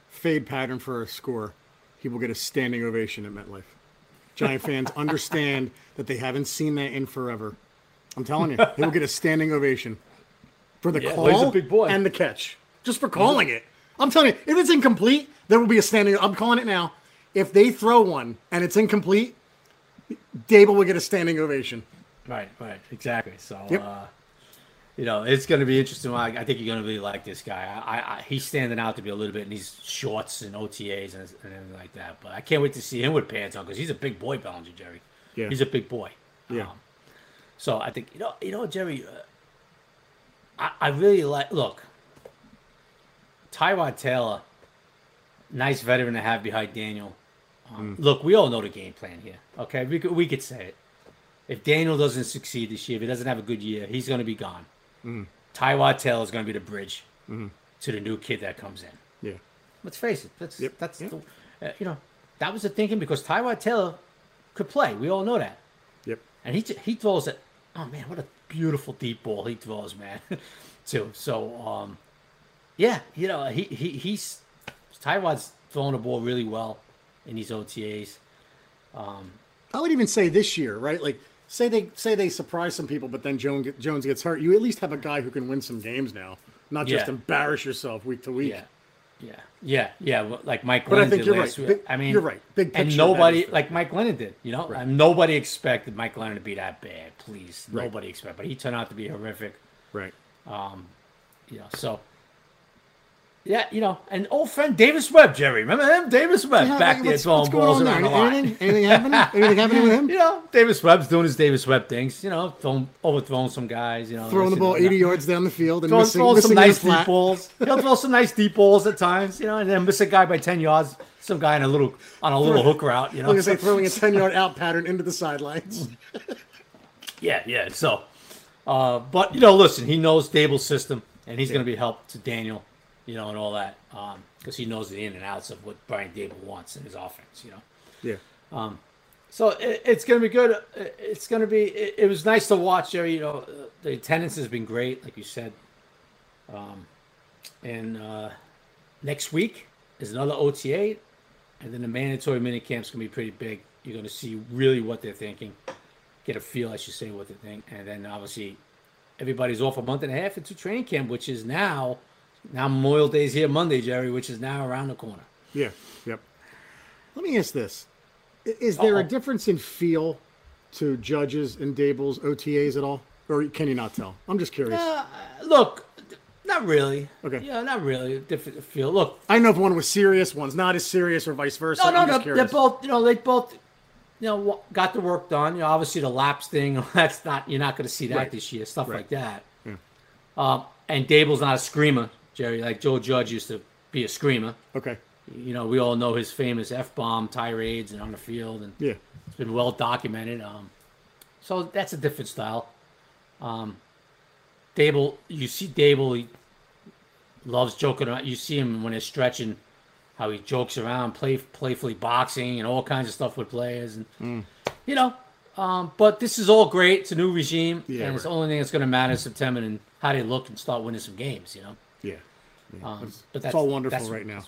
[SPEAKER 2] fade pattern for a score, he will get a standing ovation at MetLife. Giant fans understand that they haven't seen that in forever. I'm telling you, he will get a standing ovation for the
[SPEAKER 3] Yeah,
[SPEAKER 2] call
[SPEAKER 3] well, he's a big boy.
[SPEAKER 2] and the catch, just for calling it. I'm telling you, if it's incomplete, there will be a standing. I'm calling it now. If they throw one and it's incomplete, Daboll will get a standing ovation.
[SPEAKER 3] Right, right, exactly. So,
[SPEAKER 2] Yep.
[SPEAKER 3] uh, you know, it's going to be interesting. I, I think you're going to really like this guy. I, I, I, he's standing out to be a little bit in these shorts and OTAs and, and everything like that. But I can't wait to see him with pants on because he's a big boy, Bellinger, Jerry.
[SPEAKER 2] Yeah.
[SPEAKER 3] He's a big boy.
[SPEAKER 2] Yeah.
[SPEAKER 3] Um, so I think you know, you know, Jerry. Uh, I, I really like. Look, Tyrod Taylor, nice veteran to have behind Daniel. Um, Look, we all know the game plan here. Okay, we could we could say it. If Daniel doesn't succeed this year, if he doesn't have a good year, he's going to be gone. Tyrod Taylor is going to be the bridge to the new kid that comes in.
[SPEAKER 2] Yeah.
[SPEAKER 3] Let's face it. That's
[SPEAKER 2] Yep.
[SPEAKER 3] that's
[SPEAKER 2] Yep.
[SPEAKER 3] the, uh, you know that was the thinking because Tyrod Taylor could play. We all know that,
[SPEAKER 2] Yep.
[SPEAKER 3] and he he throws it. Oh man, what a beautiful deep ball he throws, man. too. So um, yeah, you know he he he's Tyrod's throwing the ball really well in these OTAs.
[SPEAKER 2] I would even say this year, right? Like, say they say they surprise some people, but then Jones Jones gets hurt. You at least have a guy who can win some games now, not just
[SPEAKER 3] Yeah.
[SPEAKER 2] embarrass yourself week to week.
[SPEAKER 3] Yeah. Yeah, yeah, yeah. Like Mike
[SPEAKER 2] But I think
[SPEAKER 3] did
[SPEAKER 2] you're
[SPEAKER 3] last
[SPEAKER 2] right.
[SPEAKER 3] week.
[SPEAKER 2] Big-
[SPEAKER 3] I mean,
[SPEAKER 2] you're right. Big
[SPEAKER 3] and nobody like Mike Glennon did. You know,
[SPEAKER 2] Right.
[SPEAKER 3] nobody expected Mike Glennon to be that bad. Please,
[SPEAKER 2] Right.
[SPEAKER 3] nobody expected, but he turned out to be horrific.
[SPEAKER 2] Right.
[SPEAKER 3] Um, you know, so yeah, you know, an old friend Davis Webb, Jerry, remember him? Davis Webb
[SPEAKER 2] Yeah,
[SPEAKER 3] back
[SPEAKER 2] like,
[SPEAKER 3] there
[SPEAKER 2] what's,
[SPEAKER 3] throwing
[SPEAKER 2] going
[SPEAKER 3] balls
[SPEAKER 2] on
[SPEAKER 3] around the
[SPEAKER 2] there?
[SPEAKER 3] line.
[SPEAKER 2] Anything, anything happening? Anything happening with him?
[SPEAKER 3] You know, Davis Webb's doing his Davis Webb things. You know, throwing, overthrowing some guys. You know,
[SPEAKER 2] Throwing the ball 80 yards down the field and
[SPEAKER 3] Throwing,
[SPEAKER 2] missing,
[SPEAKER 3] throwing
[SPEAKER 2] missing
[SPEAKER 3] some nice deep balls. He'll throw some nice deep balls at times, you know, and then miss a guy by ten yards. Some guy in a little on a little hook route, you know.
[SPEAKER 2] Like say, throwing a 10 yard out pattern into the sidelines.
[SPEAKER 3] Yeah, yeah. So, uh, but you know, listen, he knows Daboll's system, and he's going to be help to Daniel, you know, and all that, because he knows the in and outs of what Brian Daboll wants in his offense, you know.
[SPEAKER 2] Yeah.
[SPEAKER 3] So it, it's going to be good. It- It's going to be. It, it was nice to watch. You know, the attendance has been great, like you said. Um, and uh, next week is another OTA, and then the mandatory minicamp's going to be pretty big. You're going to see really what they're thinking, get a feel, I should say, what they think, and then obviously everybody's off a month and a half into training camp, which is now now Memorial Day's here Monday, Jerry, which is now around the corner.
[SPEAKER 2] Yeah. Yep. Let me ask this: Is there a
[SPEAKER 3] Uh-oh.
[SPEAKER 2] difference in feel to Judge's and Daboll's OTAs at all, or can you not tell? I'm just curious.
[SPEAKER 3] Uh, look, not really.
[SPEAKER 2] Okay.
[SPEAKER 3] Yeah, not really. Different feel. Look,
[SPEAKER 2] I know if one was serious, one's not as serious, or vice versa.
[SPEAKER 3] no, no,
[SPEAKER 2] I'm
[SPEAKER 3] no.
[SPEAKER 2] just
[SPEAKER 3] They're both. You know, they both. You know, got the work done. You know, obviously the laps thing. That's not. You're not going to see that
[SPEAKER 2] Right.
[SPEAKER 3] this year. Stuff
[SPEAKER 2] Right.
[SPEAKER 3] like that. Um, and Daboll's not a screamer, Jerry. Like Joe Judge used to be a screamer.
[SPEAKER 2] Okay.
[SPEAKER 3] You know, we all know his famous f bomb tirades and on the field, and
[SPEAKER 2] Yeah.
[SPEAKER 3] It's been well documented. Um, so that's a different style. Um, Daboll, you see Daboll, he loves joking around. You see him when he's stretching, how he jokes around, play playfully boxing and all kinds of stuff with players, and
[SPEAKER 2] Mm.
[SPEAKER 3] you know. Um, but this is all great. It's a new regime,
[SPEAKER 2] Yeah,
[SPEAKER 3] and it's the only thing that's going to matter in September and how they look and start winning some games. You know.
[SPEAKER 2] Yeah. Yeah.
[SPEAKER 3] Um,
[SPEAKER 2] it's,
[SPEAKER 3] but
[SPEAKER 2] it's
[SPEAKER 3] that's
[SPEAKER 2] all wonderful
[SPEAKER 3] that's-
[SPEAKER 2] right now.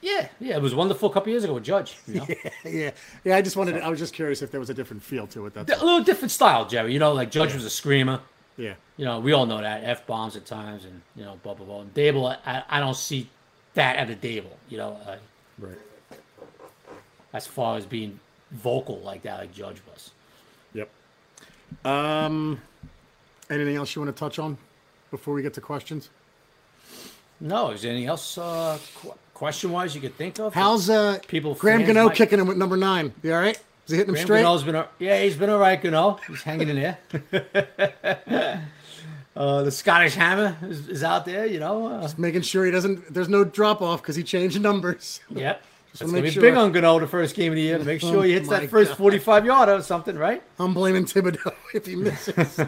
[SPEAKER 3] yeah, yeah, it was wonderful a couple years ago with Judge. You know?
[SPEAKER 2] Yeah. Yeah. I just wanted. To, I was just curious if there was a different feel to it. That's
[SPEAKER 3] a little different style, Jerry. You know, like Judge was a screamer.
[SPEAKER 2] yeah.
[SPEAKER 3] You know, we all know that f bombs at times, and you know, blah blah blah. And Daboll, I, I don't see that at a Daboll. You know, uh,
[SPEAKER 2] Right.
[SPEAKER 3] as far as being vocal like that, like Judge was.
[SPEAKER 2] Yep. Um. Anything else you want to touch on before we get to questions?
[SPEAKER 3] No, is there anything else uh, qu- question wise you could think of?
[SPEAKER 2] How's uh
[SPEAKER 3] People,
[SPEAKER 2] Graham Gano
[SPEAKER 3] might-
[SPEAKER 2] kicking him with number nine? You all right? Is he hitting him
[SPEAKER 3] Graham
[SPEAKER 2] straight?
[SPEAKER 3] Gano's been, yeah, he's been all right, Gano. He's hanging in there. uh, the Scottish Hammer is, is out there, you know. Uh,
[SPEAKER 2] Making sure he doesn't. There's no drop off because he changed numbers.
[SPEAKER 3] yep. It's
[SPEAKER 2] wanna
[SPEAKER 3] going to
[SPEAKER 2] make
[SPEAKER 3] be
[SPEAKER 2] sure.
[SPEAKER 3] big on Gano the first game of the year. Make sure he hits that first
[SPEAKER 2] God.
[SPEAKER 3] 45 yarder or something, right?
[SPEAKER 2] I'm blaming Thibodeaux if he misses.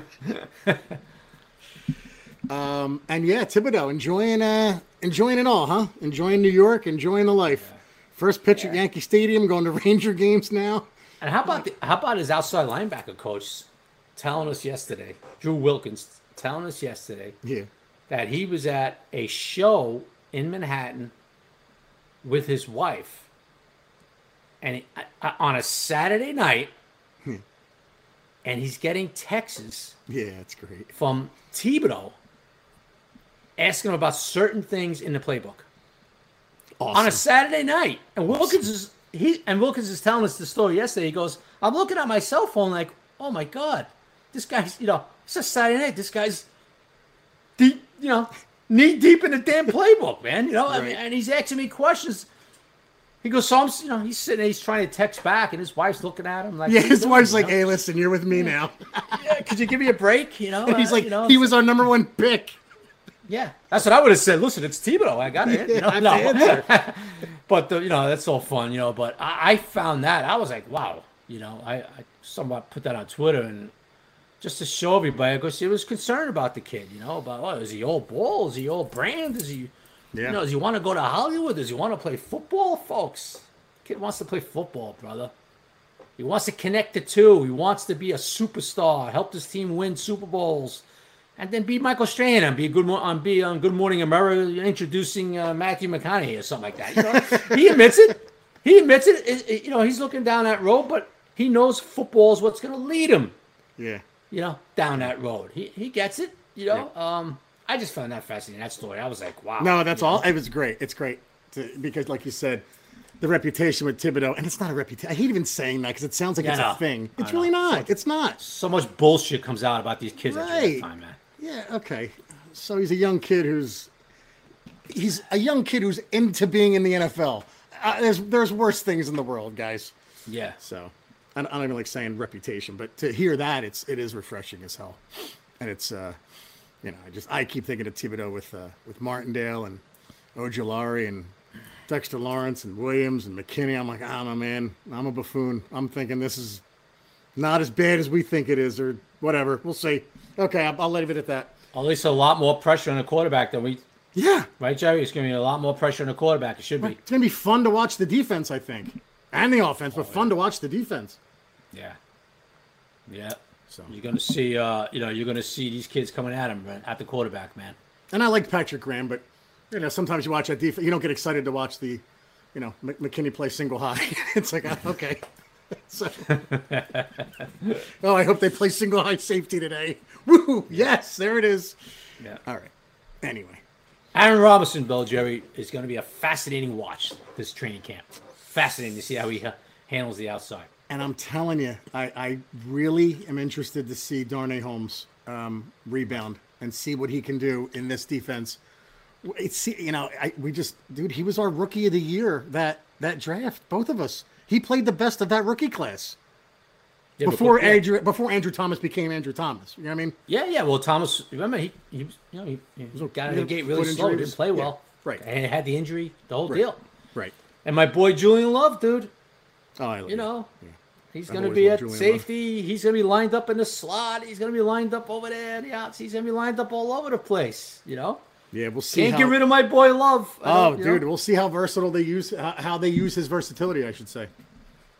[SPEAKER 2] Um, and yeah, Thibodeaux enjoying uh enjoying it all, huh? Enjoying New York, enjoying the life. First pitch at Yankee Stadium, going to Ranger games now.
[SPEAKER 3] And how about the, how about his outside linebacker coach telling us yesterday, Drew Wilkins telling us yesterday
[SPEAKER 2] Yeah.
[SPEAKER 3] that he was at a show in Manhattan with his wife, and he, uh, on a Saturday night, and he's getting texts
[SPEAKER 2] Yeah, it's great.
[SPEAKER 3] from Thibodeaux asking him about certain things in the playbook
[SPEAKER 2] Awesome.
[SPEAKER 3] on a Saturday night. And Wilkins is he and Wilkins is telling us the story yesterday. He goes, I'm looking at my cell phone like, oh my god, this guy's you know, it's a Saturday night. This guy's deep, you know, knee deep in the damn playbook, man. You know, I mean, and he's asking me questions. He goes, so I'm, you know, he's sitting, there, he's trying to text back, and his wife's looking at him like,
[SPEAKER 2] yeah, his
[SPEAKER 3] doing?"
[SPEAKER 2] wife's
[SPEAKER 3] You
[SPEAKER 2] like,
[SPEAKER 3] know?
[SPEAKER 2] "Hey, listen, you're with me now."
[SPEAKER 3] yeah, could you give me a break? You know,
[SPEAKER 2] And he's
[SPEAKER 3] uh,
[SPEAKER 2] like,
[SPEAKER 3] you know,
[SPEAKER 2] "He was our number one pick."
[SPEAKER 3] Yeah, that's what I would have said. Listen, it's Thibodeaux. I got it. You know, no. but the, you know, that's all fun. You know, but I, I found that I was like, wow. You know, I, I somewhat put that on Twitter and just to show everybody because he was concerned about the kid. You know, about oh, is he old ball? Is he old brand? Is he,
[SPEAKER 2] Yeah.
[SPEAKER 3] you know, does he want to go to Hollywood? Does he want to play football, folks? Kid wants to play football, brother. He wants to connect the two. He wants to be a superstar, help his team win Super Bowls, and then be Michael Strahan and be a good mo- on be on Good Morning America introducing uh, Matthew McConaughey or something like that. You know? he admits it. He admits it. It- it- You know, he's looking down that road, but he knows football is what's going to lead him.
[SPEAKER 2] Yeah.
[SPEAKER 3] You know, down that road. He he gets it. You know, um, I just found that fascinating. That story. I was like, wow.
[SPEAKER 2] No, that's
[SPEAKER 3] you know?
[SPEAKER 2] all. It was great. It's great to, because, like you said, the reputation with Thibodeaux, and it's not a reputation. I hate even saying that because it sounds like
[SPEAKER 3] Yeah,
[SPEAKER 2] it's
[SPEAKER 3] I
[SPEAKER 2] a thing. It's really not. It's not.
[SPEAKER 3] So much bullshit comes out about these kids at
[SPEAKER 2] Right.
[SPEAKER 3] draft time, man.
[SPEAKER 2] Yeah. Okay. So he's a young kid who's he's a young kid who's into being in the NFL. Uh, there's there's worse things in the world, guys.
[SPEAKER 3] Yeah.
[SPEAKER 2] So I don't, I don't even like saying reputation, but to hear that, it's it is refreshing as hell, and it's uh, you know, I just I keep thinking of Thibodeaux with uh, with Martindale and Ojulari and Dexter Lawrence and Williams and McKinney. I'm like, I don't know, man. I'm a buffoon. I'm thinking this is not as bad as we think it is, or whatever. We'll see. Okay, I'll, I'll leave it at that.
[SPEAKER 3] At least a lot more pressure on the quarterback than we,
[SPEAKER 2] Yeah,
[SPEAKER 3] right, Jerry? It's going to be a lot more pressure on the quarterback. It should be.
[SPEAKER 2] it's gonna be fun to watch the defense. I think, and the offense, but fun to watch the defense.
[SPEAKER 3] Yeah. Yeah.
[SPEAKER 2] So.
[SPEAKER 3] You're going to see, uh, you know, you're going to see these kids coming at him man, at the quarterback, man.
[SPEAKER 2] And I like Patrick Graham, but you know, sometimes you watch that defense, you don't get excited to watch the, you know, McKinney play single high. it's like ah, okay. So, oh, I hope they play single high safety today. Woo! Yes, there it is.
[SPEAKER 3] Yeah.
[SPEAKER 2] All right. Anyway,
[SPEAKER 3] Aaron Robinson, Bill Jerry, is going to be a fascinating watch this training camp. Fascinating to see how he uh, handles the outside.
[SPEAKER 2] and I'm telling you, I, I really am interested to see Darnay Holmes um, rebound and see what he can do in this defense. It's you know, I, we just dude, he was our rookie of the year that that draft. Both of us. He played the best of that rookie class
[SPEAKER 3] Yeah, but-
[SPEAKER 2] before
[SPEAKER 3] yeah,
[SPEAKER 2] Andrew before Andrew Thomas became Andrew Thomas. You know what I mean?
[SPEAKER 3] Yeah, yeah. Well, Thomas, remember he, he you know, he, he got out of the gate really slow.
[SPEAKER 2] injuries.
[SPEAKER 3] Didn't play
[SPEAKER 2] Yeah,
[SPEAKER 3] well.
[SPEAKER 2] right.
[SPEAKER 3] And had the injury, the whole deal.
[SPEAKER 2] Right.
[SPEAKER 3] And my boy Julian Love, dude.
[SPEAKER 2] Oh, I love
[SPEAKER 3] You know, he's going to be at
[SPEAKER 2] Julian
[SPEAKER 3] safety. He's going to be lined up in the slot. He's going to be lined up over there in the outs. He's going to be lined up all over the place. You know,
[SPEAKER 2] Yeah, we'll see.
[SPEAKER 3] can't
[SPEAKER 2] how,
[SPEAKER 3] get rid of my boy Love.
[SPEAKER 2] Oh,
[SPEAKER 3] don't- know?
[SPEAKER 2] dude, we'll see how versatile they use how, they use his versatility. I should say,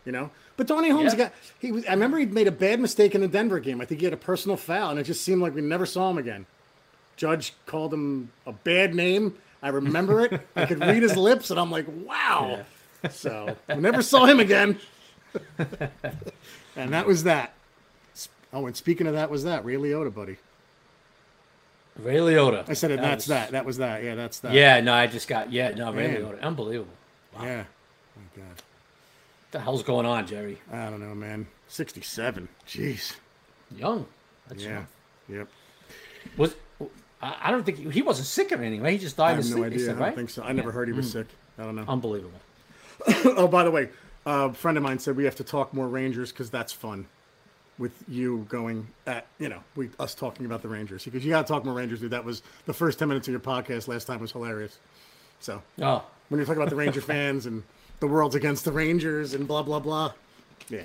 [SPEAKER 2] you know. But Donnie Holmes
[SPEAKER 3] Yeah.
[SPEAKER 2] got he. Was, I remember he made a bad mistake in the Denver game. I think he had a personal foul, and it just seemed like we never saw him again. Judge called him a bad name. I remember it. I could read his lips, and I'm like, wow. So we never saw him again. and that was that. Oh, and speaking of that, was that Ray Liotta, buddy?
[SPEAKER 3] Ray Liotta.
[SPEAKER 2] I said it. That's
[SPEAKER 3] was-
[SPEAKER 2] that. That was that. Yeah, that's that.
[SPEAKER 3] Yeah, no, I just got yeah, no, Ray
[SPEAKER 2] Man.
[SPEAKER 3] Liotta, unbelievable.
[SPEAKER 2] Yeah. Oh, my God.
[SPEAKER 3] What the hell's going on, Jerry?
[SPEAKER 2] I don't know, man. 67. Jeez.
[SPEAKER 3] Young. That's
[SPEAKER 2] Yeah.
[SPEAKER 3] young.
[SPEAKER 2] Yep.
[SPEAKER 3] Was I I don't think he, he wasn't sick or anything. Right? He just
[SPEAKER 2] I
[SPEAKER 3] died in
[SPEAKER 2] have no
[SPEAKER 3] sleep.
[SPEAKER 2] idea. I don't
[SPEAKER 3] right?
[SPEAKER 2] think so. I never heard he was hmm. sick. I don't know.
[SPEAKER 3] Unbelievable.
[SPEAKER 2] oh, by the way, a friend of mine said we have to talk more Rangers because that's fun. With you going at you know we us talking about the Rangers because you got to talk more Rangers, dude. That was the first ten minutes of your podcast last time was hilarious. So
[SPEAKER 3] Oh,
[SPEAKER 2] when you're talking about the Ranger fans and the world's against the Rangers and blah blah blah, yeah,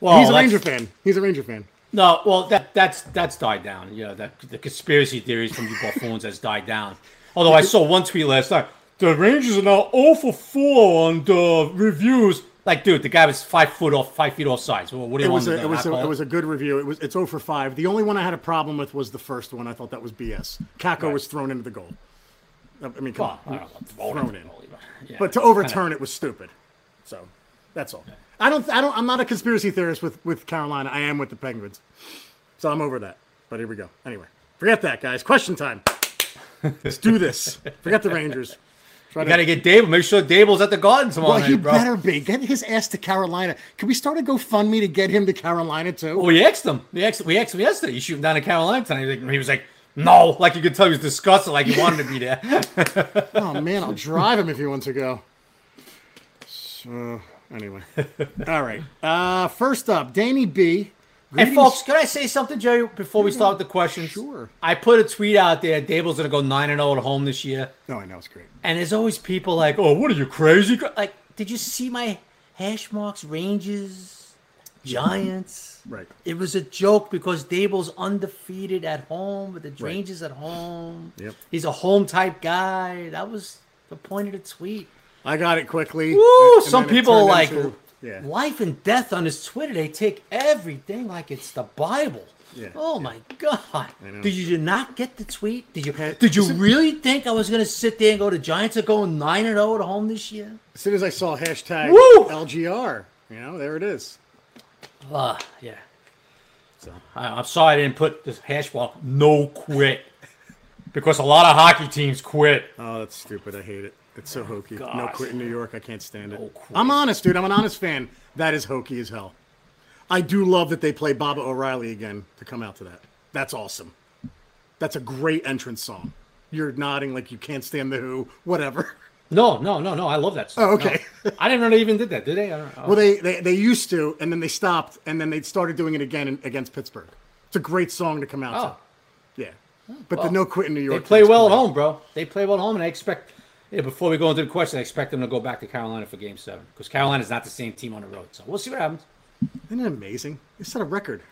[SPEAKER 3] well,
[SPEAKER 2] he's a Ranger fan. He's a Ranger fan.
[SPEAKER 3] No, well, that that's that's died down. You know, that the conspiracy theories from you buffoons has died down. Although I saw one tweet last night, the Rangers are now 0 for 4 on the reviews. Like, dude, the guy was five foot off, five feet off. Well, what do you
[SPEAKER 2] It
[SPEAKER 3] want
[SPEAKER 2] was a, it was a, it was a good review. It was it's 0 for five. The only one I had a problem with was the first one. I thought that was BS. Kakko
[SPEAKER 3] Right.
[SPEAKER 2] was thrown into the goal. I mean, come
[SPEAKER 3] Well,
[SPEAKER 2] on,
[SPEAKER 3] thrown
[SPEAKER 2] in.
[SPEAKER 3] goal, yeah.
[SPEAKER 2] But to overturn it was stupid. So that's all. I don't. I don't. I'm not a conspiracy theorist with with Carolina. I am with the Penguins. So I'm over that. But here we go. Anyway, forget that, guys. Question time. Let's do this. Forget the Rangers. Try
[SPEAKER 3] You got to get Daboll. Make sure Daboll's at the Garden tomorrow
[SPEAKER 2] Well, he
[SPEAKER 3] bro.
[SPEAKER 2] better be. Get his ass to Carolina. Can we start a GoFundMe to get him to Carolina too?
[SPEAKER 3] Well, we asked him. We asked, we asked him yesterday. You shoot him down in Carolina tonight. He was like- He was like, no. Like you could tell he was disgusted, like he wanted to be there.
[SPEAKER 2] Oh man, I'll drive him if he wants to go. So anyway, all right. Uh, first up, Danny B. Greetings-
[SPEAKER 3] folks, can I say something, Jerry, before we start with the questions?
[SPEAKER 2] Sure.
[SPEAKER 3] I put a tweet out there. Daboll's going to go 9 and 0 at home this year.
[SPEAKER 2] No, I know it's great.
[SPEAKER 3] And there's always people like, oh, what are you, crazy? Like, did you see my hash marks, Rangers, Giants?
[SPEAKER 2] Right.
[SPEAKER 3] It was a joke because Daboll's undefeated at home with the Rangers at home.
[SPEAKER 2] Yep.
[SPEAKER 3] He's a home type guy. That was the point of the tweet.
[SPEAKER 2] I got it quickly.
[SPEAKER 3] Woo! Some people like
[SPEAKER 2] into- yeah.
[SPEAKER 3] life and death on his Twitter. They take everything like it's the Bible.
[SPEAKER 2] Yeah,
[SPEAKER 3] Oh my God! Did you not get the tweet? Did you? Did you really think I was gonna sit there and go? The Giants are going nine and zero at home this year.
[SPEAKER 2] As soon as I saw hashtag
[SPEAKER 3] Woo!
[SPEAKER 2] LGR, you know, there it is.
[SPEAKER 3] Ah, yeah. So I, I'm sorry I didn't put this hash no quit because a lot of hockey teams quit.
[SPEAKER 2] Oh, that's stupid. I hate it. It's so hokey. No quit in New York. I can't stand it.
[SPEAKER 3] No.
[SPEAKER 2] I'm honest, dude. I'm an honest fan. That is hokey as hell. I do love that they play Baba O'Riley again to come out to that. That's awesome. That's a great entrance song. You're nodding like you can't stand the Who. Whatever.
[SPEAKER 3] No, no, no, no. I love that. Song.
[SPEAKER 2] Oh, okay.
[SPEAKER 3] No. I didn't know they even did that. Did they? I don't know.
[SPEAKER 2] Well, they, they they used to, and then they stopped, and then they started doing it again in, against Pittsburgh. It's a great song to come out
[SPEAKER 3] Oh.
[SPEAKER 2] to. Yeah. But
[SPEAKER 3] well,
[SPEAKER 2] the no quit in New York.
[SPEAKER 3] They play
[SPEAKER 2] thing's
[SPEAKER 3] well at home, bro. They play well at home, and I expect. Yeah, before we go into the question, I expect them to go back to Carolina for Game Seven because Carolina's not the same team on the road. So we'll see what happens.
[SPEAKER 2] Isn't it amazing? They set a record.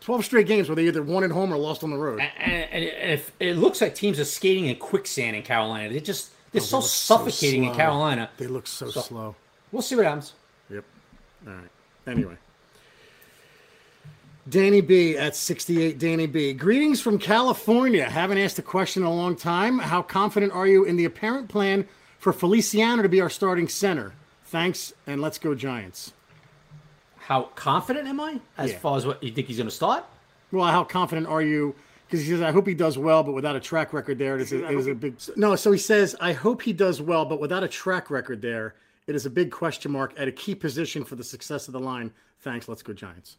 [SPEAKER 2] 12 straight games where they either won at home or lost on the road.
[SPEAKER 3] And, and, if it looks like teams are skating in quicksand in Carolina, they just they're oh, so
[SPEAKER 2] Oh, so
[SPEAKER 3] suffocating in. Carolina.
[SPEAKER 2] They look so,
[SPEAKER 3] So-
[SPEAKER 2] slow.
[SPEAKER 3] We'll see what happens.
[SPEAKER 2] Yep. All right. Anyway. Danny B at 68. Danny B. Greetings from California. Haven't asked a question in a long time. How confident are you in the apparent plan for Feliciano to be our starting center? Thanks, and let's go Giants.
[SPEAKER 3] How confident am I as
[SPEAKER 2] Yeah.
[SPEAKER 3] far as what you think he's going to start?
[SPEAKER 2] Well, how confident are you? Because he says, I hope he does well, but without a track record there, it is, a, it is a big. No, so he says, I hope he does well, but without a track record there, it is a big question mark at a key position for the success of the line. Thanks. Let's go Giants.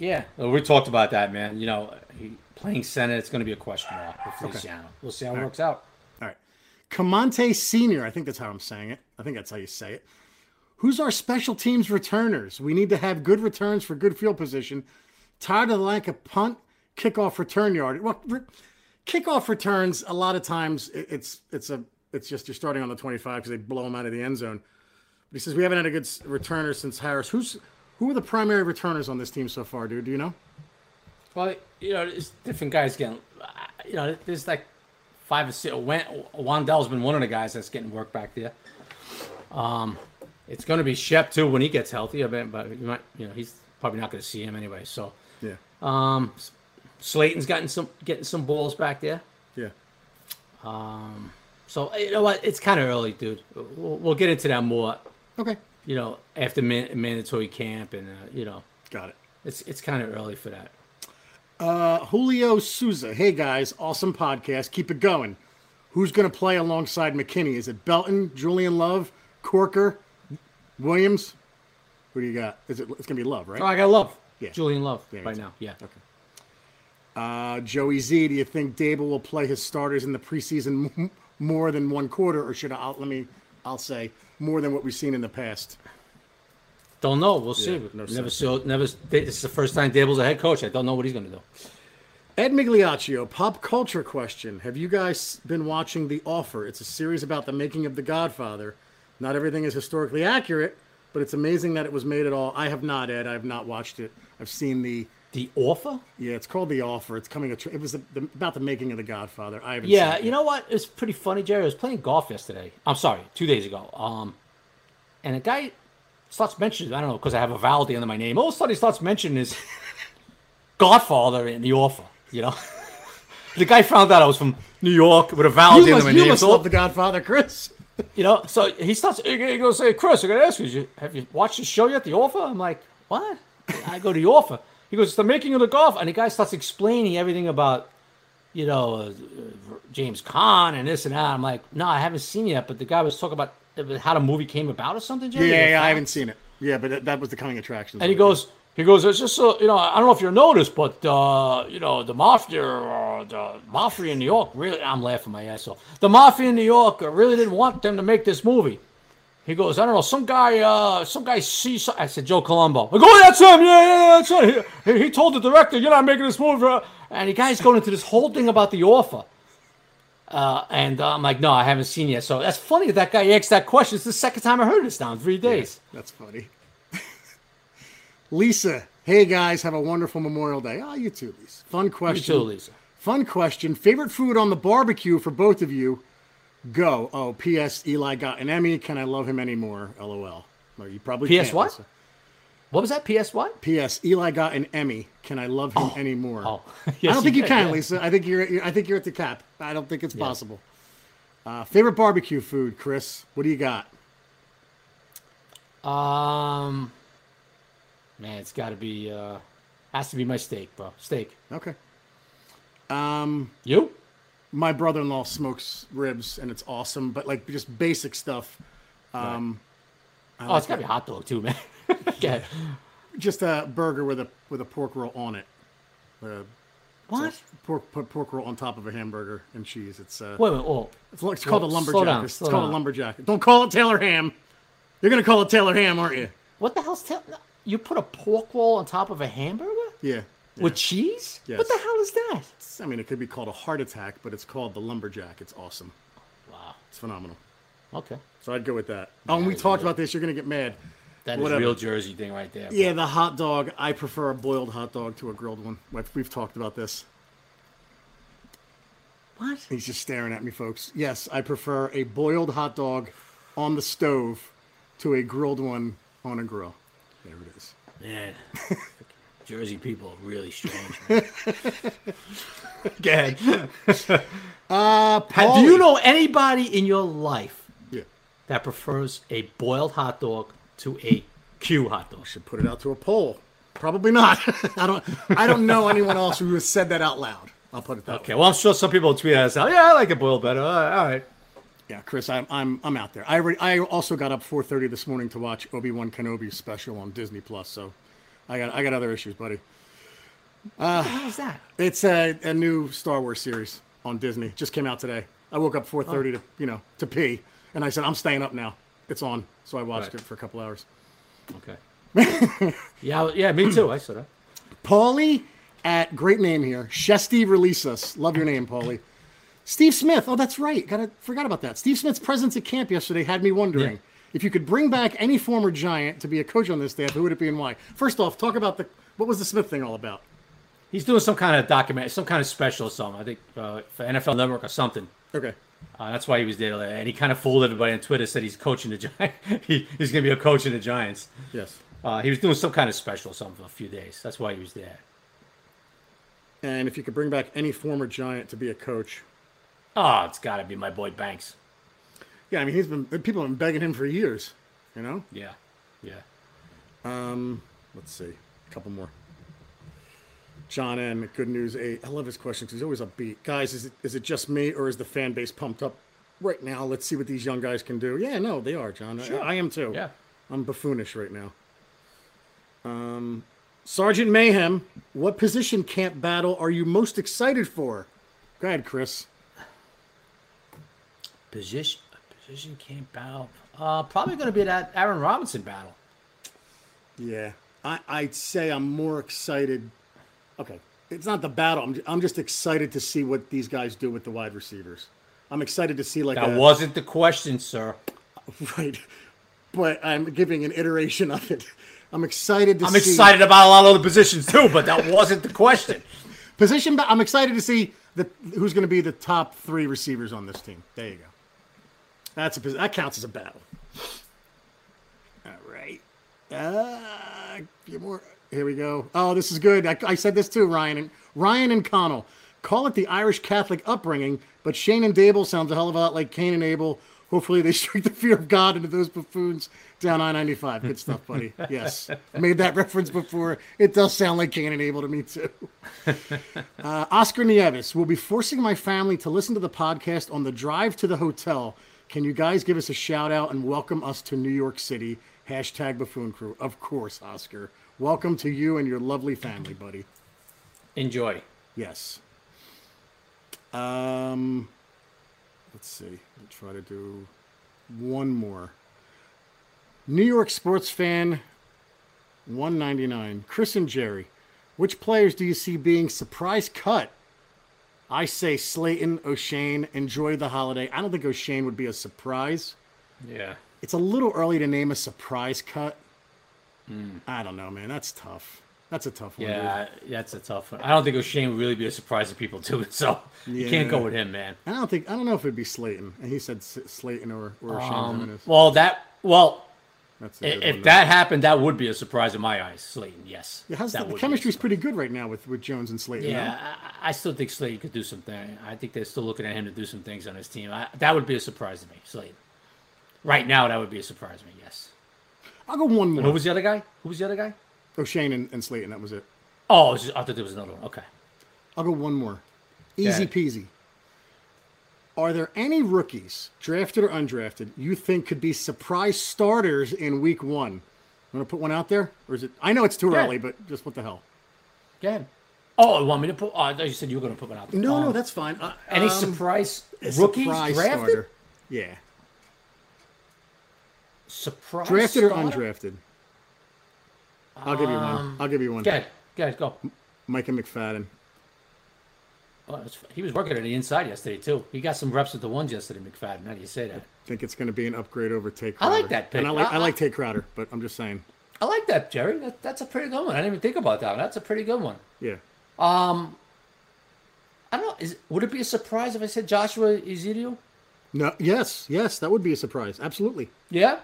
[SPEAKER 3] Yeah, well, we talked about that, man. You know, he, playing center, it's going to be a question mark with Feliciano. We'll see how it works out.
[SPEAKER 2] All right. Camonte Senior, I think that's how I'm saying it. I think that's how you say it. Who's our special teams returners? We need to have good returns for good field position. Tired of the lack of punt, kickoff, return yard. Well, re- kickoff returns a lot of times it- it's it's a it's just you're starting on the 25 because they blow them out of the end zone. But he says we haven't had a good s- returner since Harris. Who's who are the primary returners on this team so far, dude? Do you know?
[SPEAKER 3] Well, you know, there's different guys getting, you know, there's like five or six. Wan- Wan'Dale's been one of the guys that's getting work back there. Um, it's going to be Shep too when he gets healthy. I bet, but you might, you know, he's probably not going to see him anyway. So,
[SPEAKER 2] Yeah.
[SPEAKER 3] um, Slayton's gotten some getting some balls back there.
[SPEAKER 2] Yeah. Um.
[SPEAKER 3] So you know what? It's kind of early, dude. We'll, we'll get into that more.
[SPEAKER 2] Okay.
[SPEAKER 3] You know, after man- mandatory camp, and uh, you know,
[SPEAKER 2] Got it.
[SPEAKER 3] it's it's kind of early for that.
[SPEAKER 2] Uh, Julio Souza. Hey guys, awesome podcast. Keep it going. Who's going to play alongside McKinney? Is it Belton, Julian Love, Corker, Williams? Who do you got? Is it? It's going to be Love, right?
[SPEAKER 3] Oh, I got love.
[SPEAKER 2] Yeah.
[SPEAKER 3] Julian Love
[SPEAKER 2] Yeah,
[SPEAKER 3] right now. Yeah.
[SPEAKER 2] Uh, Joey Z. Do you think Daboll will play his starters in the preseason more than one quarter, or should I? I'll, let me. I'll say more than what we've seen in the past.
[SPEAKER 3] Don't know. We'll see.
[SPEAKER 2] no
[SPEAKER 3] never saw. Never. This is the first time Daboll's a head coach. I don't know what he's going to do.
[SPEAKER 2] Ed Migliaccio, pop culture question. Have you guys been watching The Offer? It's a series about the making of The Godfather. Not everything is historically accurate, but it's amazing that it was made at all. I have not, Ed. I have not watched it. I've seen the.
[SPEAKER 3] The offer.
[SPEAKER 2] Yeah, it's called The Offer. It's coming. A tra- it was the, the, about the making of The Godfather. I haven't.
[SPEAKER 3] Yeah, you know what? It's pretty funny, Jerry. I was playing golf yesterday. I'm sorry, two days ago. Um, and a guy starts mentioning. I don't know because I have a vowel at the end of my name. All of a sudden, he starts mentioning his Godfather in the offer. You know, the guy found out I was from New York with a vowel at the
[SPEAKER 2] You
[SPEAKER 3] end of my
[SPEAKER 2] you
[SPEAKER 3] name.
[SPEAKER 2] must
[SPEAKER 3] So,
[SPEAKER 2] love The Godfather, Chris.
[SPEAKER 3] you know, so he starts. He goes, "Hey, Chris, I gotta ask you, you, have you watched the show yet? The offer?" I'm like, "What?" I go to the offer. He goes, "It's the making of the golf," and the guy starts explaining everything about, you know, uh, James Caan and this and that. I'm like, "No, I haven't seen it yet." But the guy was talking about uh, how the movie came about or something.
[SPEAKER 2] Yeah,
[SPEAKER 3] Jerry?
[SPEAKER 2] yeah, yeah, I haven't seen it. Yeah, but that, was the coming attraction.
[SPEAKER 3] And he goes, he goes, it's just, so, you know, I don't know if you noticed, but, uh, you know, the mafia, uh, the mafia in New York, really, I'm laughing my ass off. The mafia in New York really didn't want them to make this movie. He goes, I don't know, some guy, uh, some guy sees, I said, Joe Colombo. I go, "Oh, that's him, yeah, yeah, that's right. He, he told the director, you're not making this movie. uh," And the guy's going into this whole thing about the offer. Uh, and uh, I'm like, no, I haven't seen yet. So that's funny that that guy asked that question. It's the second time I heard this now in three days.
[SPEAKER 2] That's funny. Lisa, hey guys, have a wonderful Memorial Day. Oh, you too, Lisa. Fun question.
[SPEAKER 3] You too, Lisa.
[SPEAKER 2] Fun question. Favorite food on the barbecue for both of you? Go. Oh, P.S. Eli got an Emmy. Can I love him anymore? LOL. Well, you probably
[SPEAKER 3] P.S. what? What was that? PS what?
[SPEAKER 2] P.S. Eli got an Emmy. Can I love him anymore?
[SPEAKER 3] Oh,
[SPEAKER 2] I don't think you can,
[SPEAKER 3] yeah.
[SPEAKER 2] Lisa. I think you're. you're- I think you're at the cap. I don't think it's possible. Uh, favorite barbecue food, Chris? What do you got?
[SPEAKER 3] Um, man, it's got to be. uh Has to be my steak, bro. Steak.
[SPEAKER 2] Okay.
[SPEAKER 3] Um, you?
[SPEAKER 2] My brother-in-law smokes ribs and it's awesome but like just basic stuff um
[SPEAKER 3] Oh, it's got to be hot dog too, man. okay.
[SPEAKER 2] just a burger with a with a pork roll on it uh,
[SPEAKER 3] What?
[SPEAKER 2] pork put pork roll on top of a hamburger and cheese it's uh
[SPEAKER 3] Wait, wait, oh.
[SPEAKER 2] it's, it's called a lumberjack
[SPEAKER 3] down,
[SPEAKER 2] it's, called
[SPEAKER 3] down.
[SPEAKER 2] a lumberjack don't call it taylor ham you're gonna call it taylor ham aren't you
[SPEAKER 3] What the hell's tell? You put a pork roll on top of a hamburger
[SPEAKER 2] yeah, yeah.
[SPEAKER 3] with cheese?
[SPEAKER 2] Yes.
[SPEAKER 3] What the hell is that?
[SPEAKER 2] i mean it could be called a heart attack but it's called the lumberjack it's awesome
[SPEAKER 3] Wow.
[SPEAKER 2] it's phenomenal
[SPEAKER 3] Okay.
[SPEAKER 2] so i'd go with that oh and we talked about this you're gonna get mad
[SPEAKER 3] That is
[SPEAKER 2] Whatever.
[SPEAKER 3] real Jersey thing right there.
[SPEAKER 2] Yeah, the hot dog. I prefer a boiled hot dog to a grilled one. We've talked about this.
[SPEAKER 3] What?
[SPEAKER 2] He's just staring at me, folks. Yes, I prefer a boiled hot dog on the stove to a grilled one on a grill. There it is.
[SPEAKER 3] Man. Jersey people are really strange. Man. Go ahead.
[SPEAKER 2] Uh,
[SPEAKER 3] Have- Do you know anybody in your life
[SPEAKER 2] Yeah.
[SPEAKER 3] that prefers a boiled hot dog to a Q hot dog?
[SPEAKER 2] Should put it out to a poll. Probably not. I don't. I don't know anyone else who has said that out loud. I'll put it that
[SPEAKER 3] Okay,
[SPEAKER 2] way.
[SPEAKER 3] well, I'm sure some people will tweet us out. Yeah, I like it boiled better. All right. All right.
[SPEAKER 2] Yeah, Chris, I'm I'm I'm out there. I already, I also got up 4:30 this morning to watch Obi Wan Kenobi special on Disney Plus. So, I got I got other issues, buddy.
[SPEAKER 3] What is that?
[SPEAKER 2] It's a, a new Star Wars series on Disney. Just came out today. I woke up 4:30
[SPEAKER 3] Oh.
[SPEAKER 2] to you know to pee, and I said I'm staying up now. It's on, so I watched
[SPEAKER 3] Right.
[SPEAKER 2] it for a couple hours.
[SPEAKER 3] Okay. yeah, yeah, me too. I saw that.
[SPEAKER 2] Paulie at great name here. Shesty release us. Love your name, Paulie. Steve Smith. Oh, that's right. Got to forgot about that. Steve Smith's presence at camp yesterday had me wondering
[SPEAKER 3] Yeah.
[SPEAKER 2] If you could bring back any former Giant to be a coach on this staff. Who would it be and why? First off, talk about the what was the Smith thing all about?
[SPEAKER 3] He's doing some kind of document, some kind of special or something. I think uh, for NFL Network or something.
[SPEAKER 2] Okay.
[SPEAKER 3] Uh, that's why he was there, and he kind of fooled everybody on Twitter. Said he's coaching the Giants. he, he's going to be a coach in the Giants.
[SPEAKER 2] Yes.
[SPEAKER 3] Uh, he was doing some kind of special or something for a few days. That's why he was there.
[SPEAKER 2] And if you could bring back any former Giant to be a coach,
[SPEAKER 3] Oh, it's got to be my boy Banks.
[SPEAKER 2] Yeah, I mean he's been people have been begging him for years. You know.
[SPEAKER 3] Yeah, yeah.
[SPEAKER 2] Let's see, a couple more. John N. Good News Eight. I love his question because he's always upbeat. Guys, is it is it just me or is the fan base pumped up right now? Let's see what these young guys can do. Yeah, no, they are, John. I, I am too.
[SPEAKER 3] Yeah.
[SPEAKER 2] I'm buffoonish right now. Um, Sergeant Mayhem, what position camp battle are you most excited for? Go ahead, Chris.
[SPEAKER 3] Position, position camp battle. Uh, probably going to be that Aaron Robinson battle.
[SPEAKER 2] Yeah, I, I'd say I'm more excited. Okay, it's not the battle. I'm, I'm just excited to see what these guys do with the wide receivers. I'm excited to see like
[SPEAKER 3] That
[SPEAKER 2] a,
[SPEAKER 3] wasn't the question, sir.
[SPEAKER 2] right, but I'm giving an iteration of it. I'm excited to
[SPEAKER 3] I'm
[SPEAKER 2] see
[SPEAKER 3] excited about a lot of other positions too, but that wasn't the question.
[SPEAKER 2] position. ba- I'm excited to see the who's going to be the top three receivers on this team. There you go. That's a that counts as a battle. All right. Uh, few more. Here we go. Oh, this is good. I, I said this too, Ryan and Ryan and Connell. Call it the Irish Catholic upbringing, but Schoen and Daboll sounds a hell of a lot like Cain and Abel. Hopefully, they strike the fear of God into those buffoons down I ninety five. Good stuff, buddy. Yes, made that reference before. It does sound like Cain and Abel to me too. Uh, Oscar Nieves will be forcing my family to listen to the podcast on the drive to the hotel. Can you guys give us a shout out and welcome us to New York City? Hashtag buffoon crew. Of course, Oscar. Welcome to you and your lovely family, buddy.
[SPEAKER 3] Enjoy.
[SPEAKER 2] Yes. Um, let's see. I'll try to do one more. New York sports fan 199. Chris and Jerry. Which players do you see being surprise cut? I say Slayton, O'Shane. Enjoy the holiday. I don't think O'Shane would be a surprise.
[SPEAKER 3] Yeah.
[SPEAKER 2] It's a little early to name a surprise cut. I don't know, man. That's tough. That's a tough one. dude.
[SPEAKER 3] Yeah, that's a tough one. I don't think O'Shane would really be a surprise to people too. So you can't go with him, man.
[SPEAKER 2] I don't think I don't know if it'd be Slayton. And he said Slayton or or Shane
[SPEAKER 3] Um, well, that well, if that happened, that would be a surprise in my eyes. Slayton, yes.
[SPEAKER 2] has
[SPEAKER 3] that
[SPEAKER 2] the, the chemistry's pretty good right now with with Jones and Slayton. no?
[SPEAKER 3] Yeah, I, I still think Slayton could do something. I think they're still looking at him to do some things on his team. I, that would be a surprise to me, Slayton. Right now, that would be a surprise to me. Yes.
[SPEAKER 2] I'll go one
[SPEAKER 3] And who was the other guy? Who was the other guy?
[SPEAKER 2] Oh, O'Shane and, and Slayton. That was it.
[SPEAKER 3] Oh, it was just- I thought there was another one. Okay.
[SPEAKER 2] I'll go one more. Easy
[SPEAKER 3] ahead.
[SPEAKER 2] peasy. Are there any rookies, drafted or undrafted, you think could be surprise starters in week one? You want to put one out there, or is it? I know it's too
[SPEAKER 3] Yeah.
[SPEAKER 2] early, but just what the hell?
[SPEAKER 3] Go ahead. Oh, you want me to put? I thought you said you were going to put one out. there.
[SPEAKER 2] No, no,
[SPEAKER 3] Um,
[SPEAKER 2] that's fine. Uh,
[SPEAKER 3] any
[SPEAKER 2] um,
[SPEAKER 3] surprise
[SPEAKER 2] a
[SPEAKER 3] rookies
[SPEAKER 2] surprise
[SPEAKER 3] drafted?
[SPEAKER 2] starter. Yeah,
[SPEAKER 3] Surprise
[SPEAKER 2] drafted or undrafted? I'll give you one. I'll give you one.
[SPEAKER 3] Go ahead. Go ahead. Go.
[SPEAKER 2] Micah McFadden.
[SPEAKER 3] Oh, it's- he was working on the inside yesterday too. He got some reps with the ones yesterday, McFadden. How do you say that?
[SPEAKER 2] I think it's going to be an upgrade over Tae
[SPEAKER 3] I like that pick.
[SPEAKER 2] And I like I,
[SPEAKER 3] I-
[SPEAKER 2] like Tae Crowder, but I'm just saying.
[SPEAKER 3] I like that, Jerry. That, that's a pretty good one. I didn't even think about that. one. That's a pretty good one.
[SPEAKER 2] Yeah.
[SPEAKER 3] Um, I don't know. Is would it be a surprise if I said Joshua Ezekiel?
[SPEAKER 2] No. Yes. Yes. That would be a surprise. Absolutely.
[SPEAKER 3] Yeah.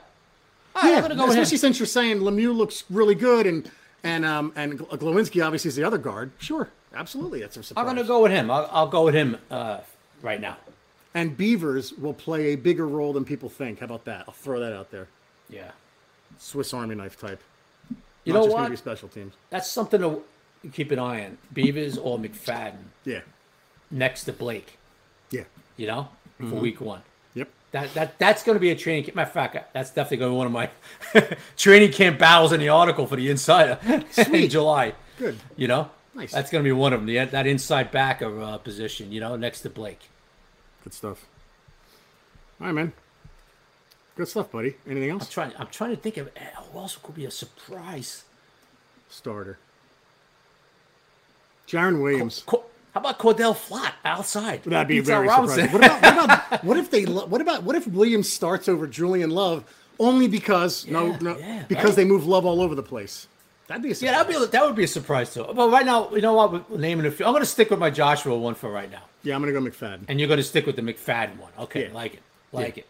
[SPEAKER 3] Right,
[SPEAKER 2] yeah.
[SPEAKER 3] Go
[SPEAKER 2] especially since you're saying Lemieux looks really good and and um and Glowinski obviously is the other guard. Sure. Absolutely. That's a surprise.
[SPEAKER 3] I'm gonna go with him. I'll, I'll go with him uh, right now.
[SPEAKER 2] And Beavers will play a bigger role than people think. How about that? I'll throw that out there.
[SPEAKER 3] Yeah.
[SPEAKER 2] Swiss Army knife type.
[SPEAKER 3] You
[SPEAKER 2] Not
[SPEAKER 3] know
[SPEAKER 2] just
[SPEAKER 3] what?
[SPEAKER 2] Gonna be special teams.
[SPEAKER 3] That's something to keep an eye on. Beavers or McFadden
[SPEAKER 2] Yeah.
[SPEAKER 3] next to Blake.
[SPEAKER 2] Yeah.
[SPEAKER 3] You know,
[SPEAKER 2] Mm-hmm.
[SPEAKER 3] for week one.
[SPEAKER 2] Yep.
[SPEAKER 3] That that that's going to be a training camp. Matter of fact, that's definitely going to be one of my training camp battles in the article for the insider in July.
[SPEAKER 2] Good.
[SPEAKER 3] You know,
[SPEAKER 2] Nice.
[SPEAKER 3] That's going to be one of them. The, that inside backer uh, position. You know, next to Blake.
[SPEAKER 2] Good stuff. All right, man. Good stuff, buddy. Anything
[SPEAKER 3] I'm
[SPEAKER 2] else?
[SPEAKER 3] trying. I'm trying to think of eh, who else could be a surprise.
[SPEAKER 2] Starter. Jarren Williams.
[SPEAKER 3] Co- how about Cor'Dale Flott outside?
[SPEAKER 2] That'd be very surprising. What about, what about what if they lo- what about what if Williams starts over Julian Love only because no no
[SPEAKER 3] yeah,
[SPEAKER 2] because
[SPEAKER 3] right.
[SPEAKER 2] they move Love all over the place? That'd be a
[SPEAKER 3] Yeah,
[SPEAKER 2] surprise.
[SPEAKER 3] that'd be a- that would be a surprise too. But right now, you know what? We're naming a few. I'm going to stick with my Joshua one for right now,
[SPEAKER 2] yeah, I'm gonna go McFadden.
[SPEAKER 3] and you're going to stick with the McFadden one. Okay,
[SPEAKER 2] Yeah.
[SPEAKER 3] like it, like
[SPEAKER 2] Yeah.
[SPEAKER 3] it,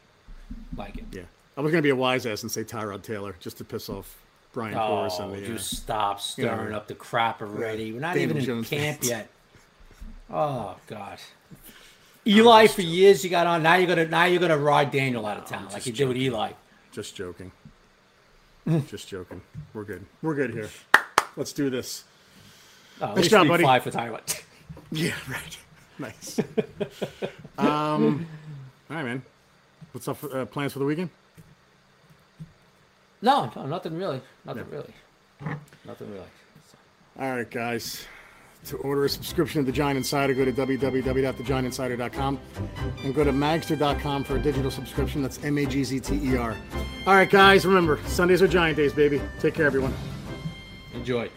[SPEAKER 3] like it.
[SPEAKER 2] Yeah, I was gonna be a wise ass and say Tyrod Taylor just to piss off Brian Porras
[SPEAKER 3] Oh,
[SPEAKER 2] and the. Uh,
[SPEAKER 3] just stop stirring
[SPEAKER 2] know,
[SPEAKER 3] up the crap already. We're not
[SPEAKER 2] Daniel
[SPEAKER 3] even in
[SPEAKER 2] Jones
[SPEAKER 3] camp
[SPEAKER 2] fans.
[SPEAKER 3] yet. Oh God. Eli for years you got on. Now you're gonna now you're gonna ride Daniel out of town like you did with Eli.
[SPEAKER 2] just joking. just joking. We're good. We're good here. Let's do this.
[SPEAKER 3] At
[SPEAKER 2] Nice job, buddy.
[SPEAKER 3] Five.
[SPEAKER 2] Yeah, right. Nice. um, all right, man. What's up? For, uh, plans for the weekend?
[SPEAKER 3] No, no, nothing really. Nothing really. Nothing really.
[SPEAKER 2] All right, guys. To order a subscription to The Giant Insider, go to www.thegiantinsider.com and go to magzter.com for a digital subscription. That's M A G Z T E R. All right, guys. Remember, Sundays are Giant Days, baby. Take care, everyone.
[SPEAKER 3] Enjoy.